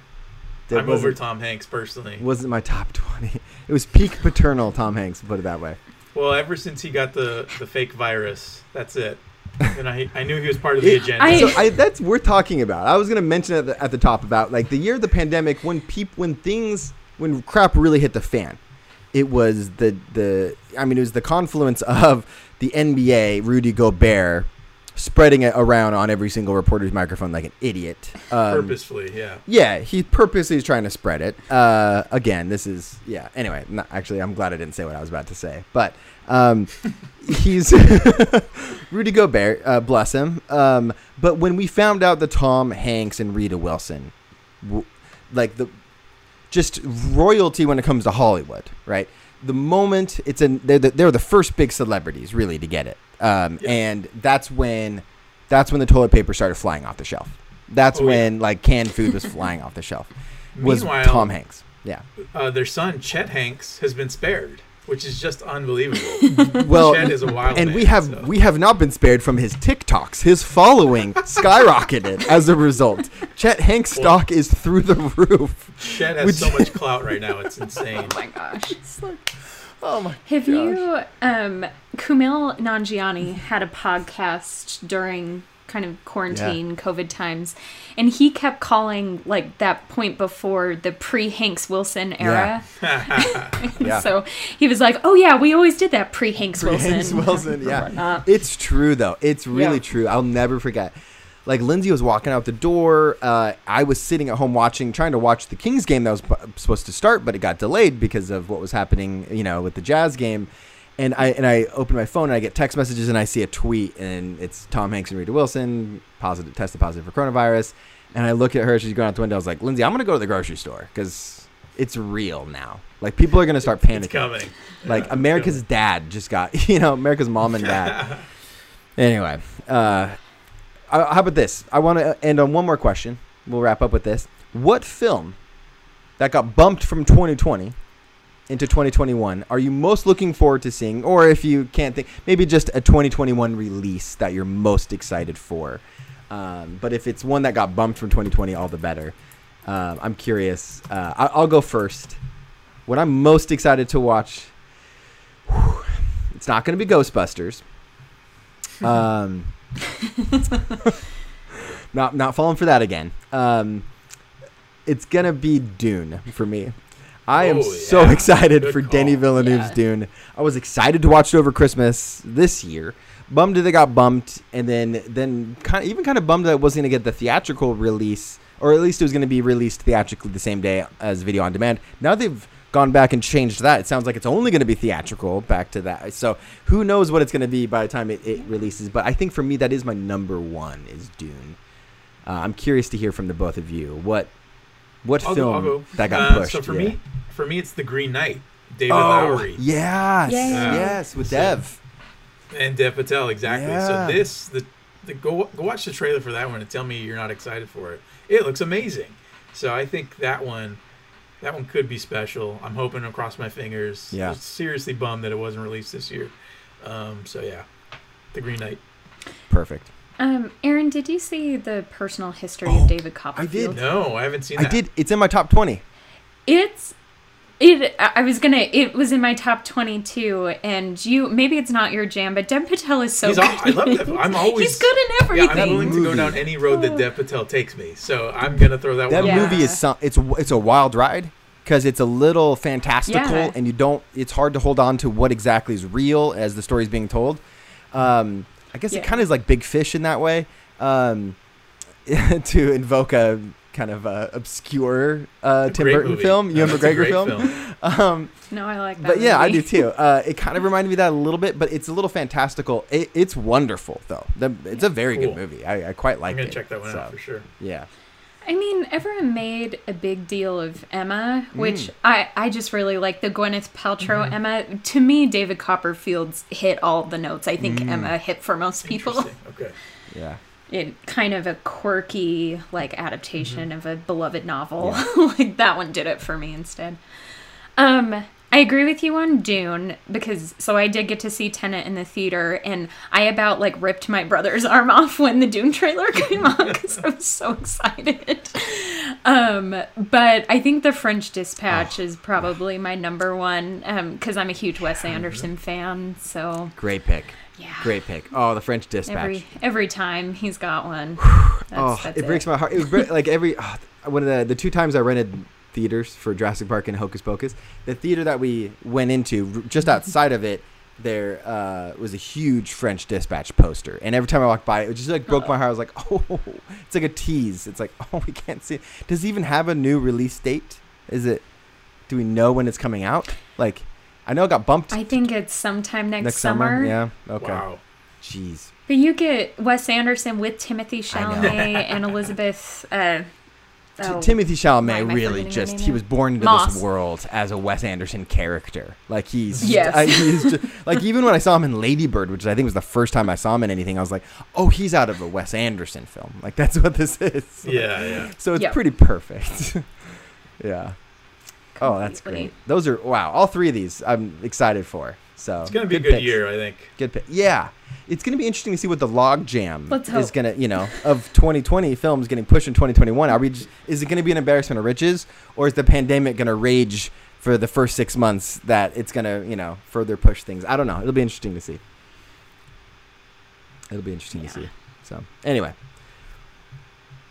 It I'm over Tom Hanks personally. wasn't my top twenty. It was peak paternal Tom Hanks, put it that way. Well, ever since he got the the fake virus, that's it. And I I knew he was part of the It- agenda. I- So I, that's worth talking about. I was gonna mention at the, at the top about like the year of the pandemic when peop when things when crap really hit the fan. It was the the I mean it was the confluence of the NBA Rudy Gobert spreading it around on every single reporter's microphone like an idiot. Um, purposefully, yeah. Yeah, he purposely is trying to spread it. Uh, again, this is yeah. Anyway, not, actually, I'm glad I didn't say what I was about to say, but um, he's Rudy Gobert, uh, bless him. Um, but when we found out the Tom Hanks and Rita Wilson, w- like the just royalty when it comes to Hollywood, right? The moment it's an they're the, they're the first big celebrities really to get it, um, Yeah. and that's when that's when the toilet paper started flying off the shelf. That's Oh, yeah. when like canned food was flying off the shelf. Was Meanwhile, Tom Hanks? Yeah. Uh, their son Chet Hanks has been spared, which is just unbelievable. Well, Chet is a wild and man, we have so- we have not been spared from his TikToks. His following skyrocketed as a result. Chet Hanks Well- stock is through the roof. Chet has Would so much clout right now; it's insane. Oh my gosh. Oh my! Have you um Kumail Nanjiani had a podcast during kind of quarantine COVID times and he kept calling like that point before the pre Hanks Wilson era. Yeah. So he was like, "Oh yeah, we always did that pre Hanks Wilson." Hanks Wilson, yeah. It's true though. It's really Yeah. true. I'll never forget. Like Lindsay was walking out the door. Uh, I was sitting at home watching, trying to watch the Kings game that was p- supposed to start, but it got delayed because of what was happening, you know, with the Jazz game. And I and I open my phone and I get text messages and I see a tweet and it's Tom Hanks and Rita Wilson positive tested positive for coronavirus. And I look at her. She's going out the window. I was like, Lindsay, I'm gonna go to the grocery store because it's real now. Like people are gonna start panicking. It's coming. Like Yeah, America's coming. dad just got, you know, America's mom and dad. anyway, uh, how about this? I want to end on one more question. We'll wrap up with this. What film that got bumped from 2020 into 2021 are you most looking forward to seeing? Or if you can't think, maybe just a 2021 release that you're most excited for. Um, but if it's one that got bumped from 2020, all the better. Um, I'm curious. Uh, I, I'll go first. What I'm most excited to watch. It's not going to be Ghostbusters. Um, not not falling for that again. Um, it's gonna be Dune for me. I am Oh, so excited Good for call. Denis Villeneuve's Yeah. Dune. I was excited to watch it over Christmas this year. Bummed that it got bumped, and then then kind of, even kind of bummed that it wasn't gonna get the theatrical release, or at least it was gonna be released theatrically the same day as video on demand. Now they've gone back and changed that. It sounds like it's only gonna be theatrical. Back to that. So who knows what it's gonna be by the time it, it releases? But I think for me that is my number one is Dune. Uh, I'm curious to hear from the both of you. What what I'll film I'll go. that got Uh, pushed? So for yeah. me, for me, it's The Green Knight, David oh, Lowery yes, Yeah. yes, with So- Dev. and Dev Patel. Exactly. Yeah. So this, the, the go go watch the trailer for that one and tell me you're not excited for it. It looks amazing. So I think that one, that one could be special. I'm hoping across my fingers. Yeah. I was seriously bummed that it wasn't released this year. Um, so yeah, The Green Knight. Perfect. Um, Aaron, did you see the personal history Oh, of David Copperfield? I did. No, I haven't seen I that. did. It's in my top twenty. It's it. I I was gonna. It was in my top twenty-two, and you. Maybe it's not your jam, but Dev Patel is so He's good. all, I love that. I'm always He's good in Yeah, everything. I'm willing to go down any road that Dev Patel takes me. So I'm gonna throw that, That one. Yeah. movie is some, it's it's a wild ride because it's a little fantastical Yeah. and you don't. It's hard to hold on to what exactly is real as the story is being told. Um, I guess it kind of is like Big Fish in that way. Um, to invoke a kind of uh, obscure uh, Tim Burton movie. film, Ewan That's McGregor great film. Um, no, I like that. but yeah, I do too. Uh, it kind of reminded me of that a little bit, but it's a little fantastical. It, it's wonderful though. The, it's a very Cool. good movie. I, I quite like it. I'm gonna it. check that one So, out for sure. Yeah. I mean, everyone made a big deal of Emma, which Mm. I, I just really like the Gwyneth Paltrow Mm-hmm. Emma. To me, David Copperfield's hit all the notes. I think Mm. Emma hit for most people. Okay. Yeah. It kind of a quirky like adaptation Mm-hmm. of a beloved novel. like that one did it for me instead. Um, I agree with you on Dune because so I did get to see Tenet in the theater and I about like ripped my brother's arm off when the Dune trailer came on because I was so excited. Um, but I think the French Dispatch Oh. is probably my number one because I'm a huge Wes Anderson fan. So Great pick. Yeah, Great pick. Oh, the French Dispatch. Every every time he's got one. oh, That's, that's it breaks my heart. It was like every oh, one of the the two times I rented theaters for Jurassic Park and Hocus Pocus. The theater that we went into, just outside of it, there uh, was a huge French Dispatch poster, and every time I walked by, it it just like broke my heart. I was like, oh, it's like a tease. It's like, oh, we can't see. It. Does it even have a new release date? Is it? Do we know when it's coming out? Like, I know it got bumped I think it's sometime next, next summer. summer. Yeah. Okay. Wow. Jeez. But you get Wes Anderson with Timothy I. Chalamet and Elizabeth. Uh, T- oh, Timothy why Chalamet really just he was born into Moss. this world as a Wes Anderson character. Like he's Yes. I, he's just, like even when I saw him in Lady Bird, which I think was the first time I saw him in anything, I was like, "Oh, he's out of a Wes Anderson film." Like that's what this is. Yeah, yeah. So it's Yep. pretty perfect. yeah. Oh, that's great. Those are wow. All three of these I'm excited for. So It's gonna be a good good picks. year, I think. Good pick. Yeah. It's going to be interesting to see what the log jam is going to, you know, of 2020 films getting pushed in 2021. Are we just, is it going to be an embarrassment of riches or is the pandemic going to rage for the first 6 months that it's going to, you know, further push things? I don't know. It'll be interesting to see. It'll be interesting to see. So, anyway.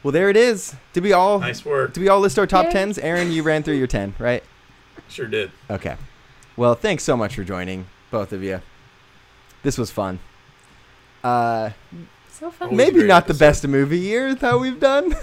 Well, there it is. Did we all Nice work. did we all list our top Yay. 10s? Aaron, you ran through your 10, right? Sure did. Okay. Well, thanks so much for joining, both of you. This was fun. Uh, so fun. Always maybe great not the best movie year that we've done.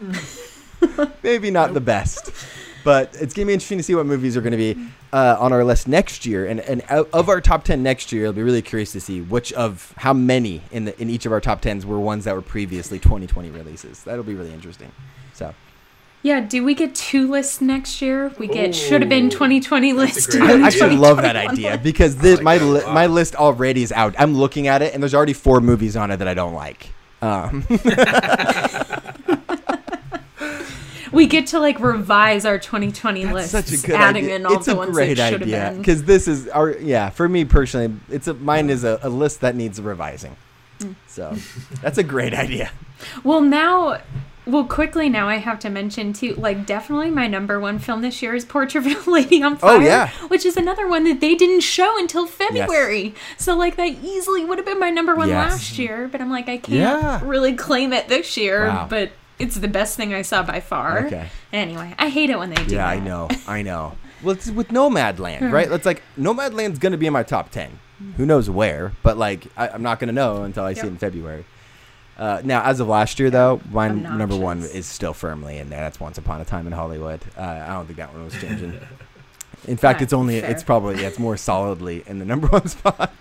maybe not the best, but it's gonna be interesting to see what movies are gonna be uh, on our list next year. And and out of our top ten next year, I'll be really curious to see which of how many in the in each of our top tens were ones that were previously 2020 releases. That'll be really interesting. So Yeah, do we get two lists next year? We get should have been 2020 that's list. I and actually love that idea list. because this like my li- my list already is out. I'm looking at it and there's already four movies on it that I don't like. Um, We get to like revise our 2020 That's lists, such a good adding idea. in all it's the ones great that should idea have been. because this is our yeah. For me personally, it's a mine is a, a list that needs revising. Hmm. So that's a great idea. Well, now, well, quickly now I have to mention too, like definitely my number one film this year is Portrait of a Lady on Fire. Oh, yeah. which is another one that they didn't show until February. So like that easily would have been my number one Yes. last year, but I'm like I can't Yeah. really claim it this year. Wow. But it's the best thing I saw by far. Okay. Anyway, I hate it when they do that. Yeah, that. I know, I know. Well, it's with Nomadland, right? It's like Nomadland's gonna be in my top ten. Who knows where? But like, I, I'm not gonna know until I see it in February. Uh, now, as of last year, though, my number one is still firmly in there. That's Once Upon a Time in Hollywood. Uh, I don't think that one was changing. In fact, Right, it's only fair. it's probably yeah, it's more solidly in the number one spot.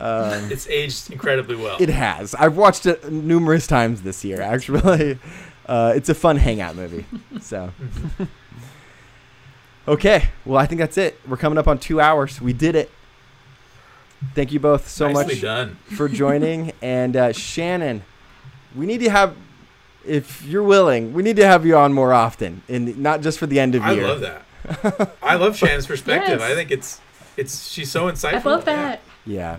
It's aged incredibly well. It has. I've watched it numerous times this year. Actually, uh, it's a fun hangout movie. So, okay. Well, I think that's it. We're coming up on two hours. We did it. Thank you both so Nicely much done. for joining. and uh, Shannon, we need to have, if you're willing, we need to have you on more often, and not just for the end of I year. I love that. I love Shannon's perspective. Yes. I think it's it's she's so insightful. I love Yeah. that. Yeah.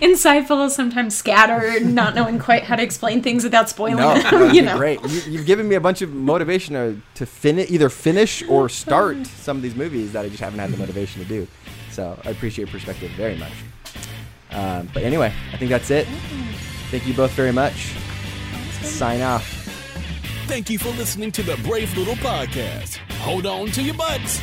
Insightful, sometimes scattered, not knowing quite how to explain things without spoiling No, them. you know. great. You, you've given me a bunch of motivation to, to finish, either finish or start some of these movies that I just haven't had the motivation to do. So I appreciate your perspective very much. Um, but anyway, I think that's it. Thank you both very much. Sign off. Thank you for listening to the Brave Little Podcast. Hold on to your butts.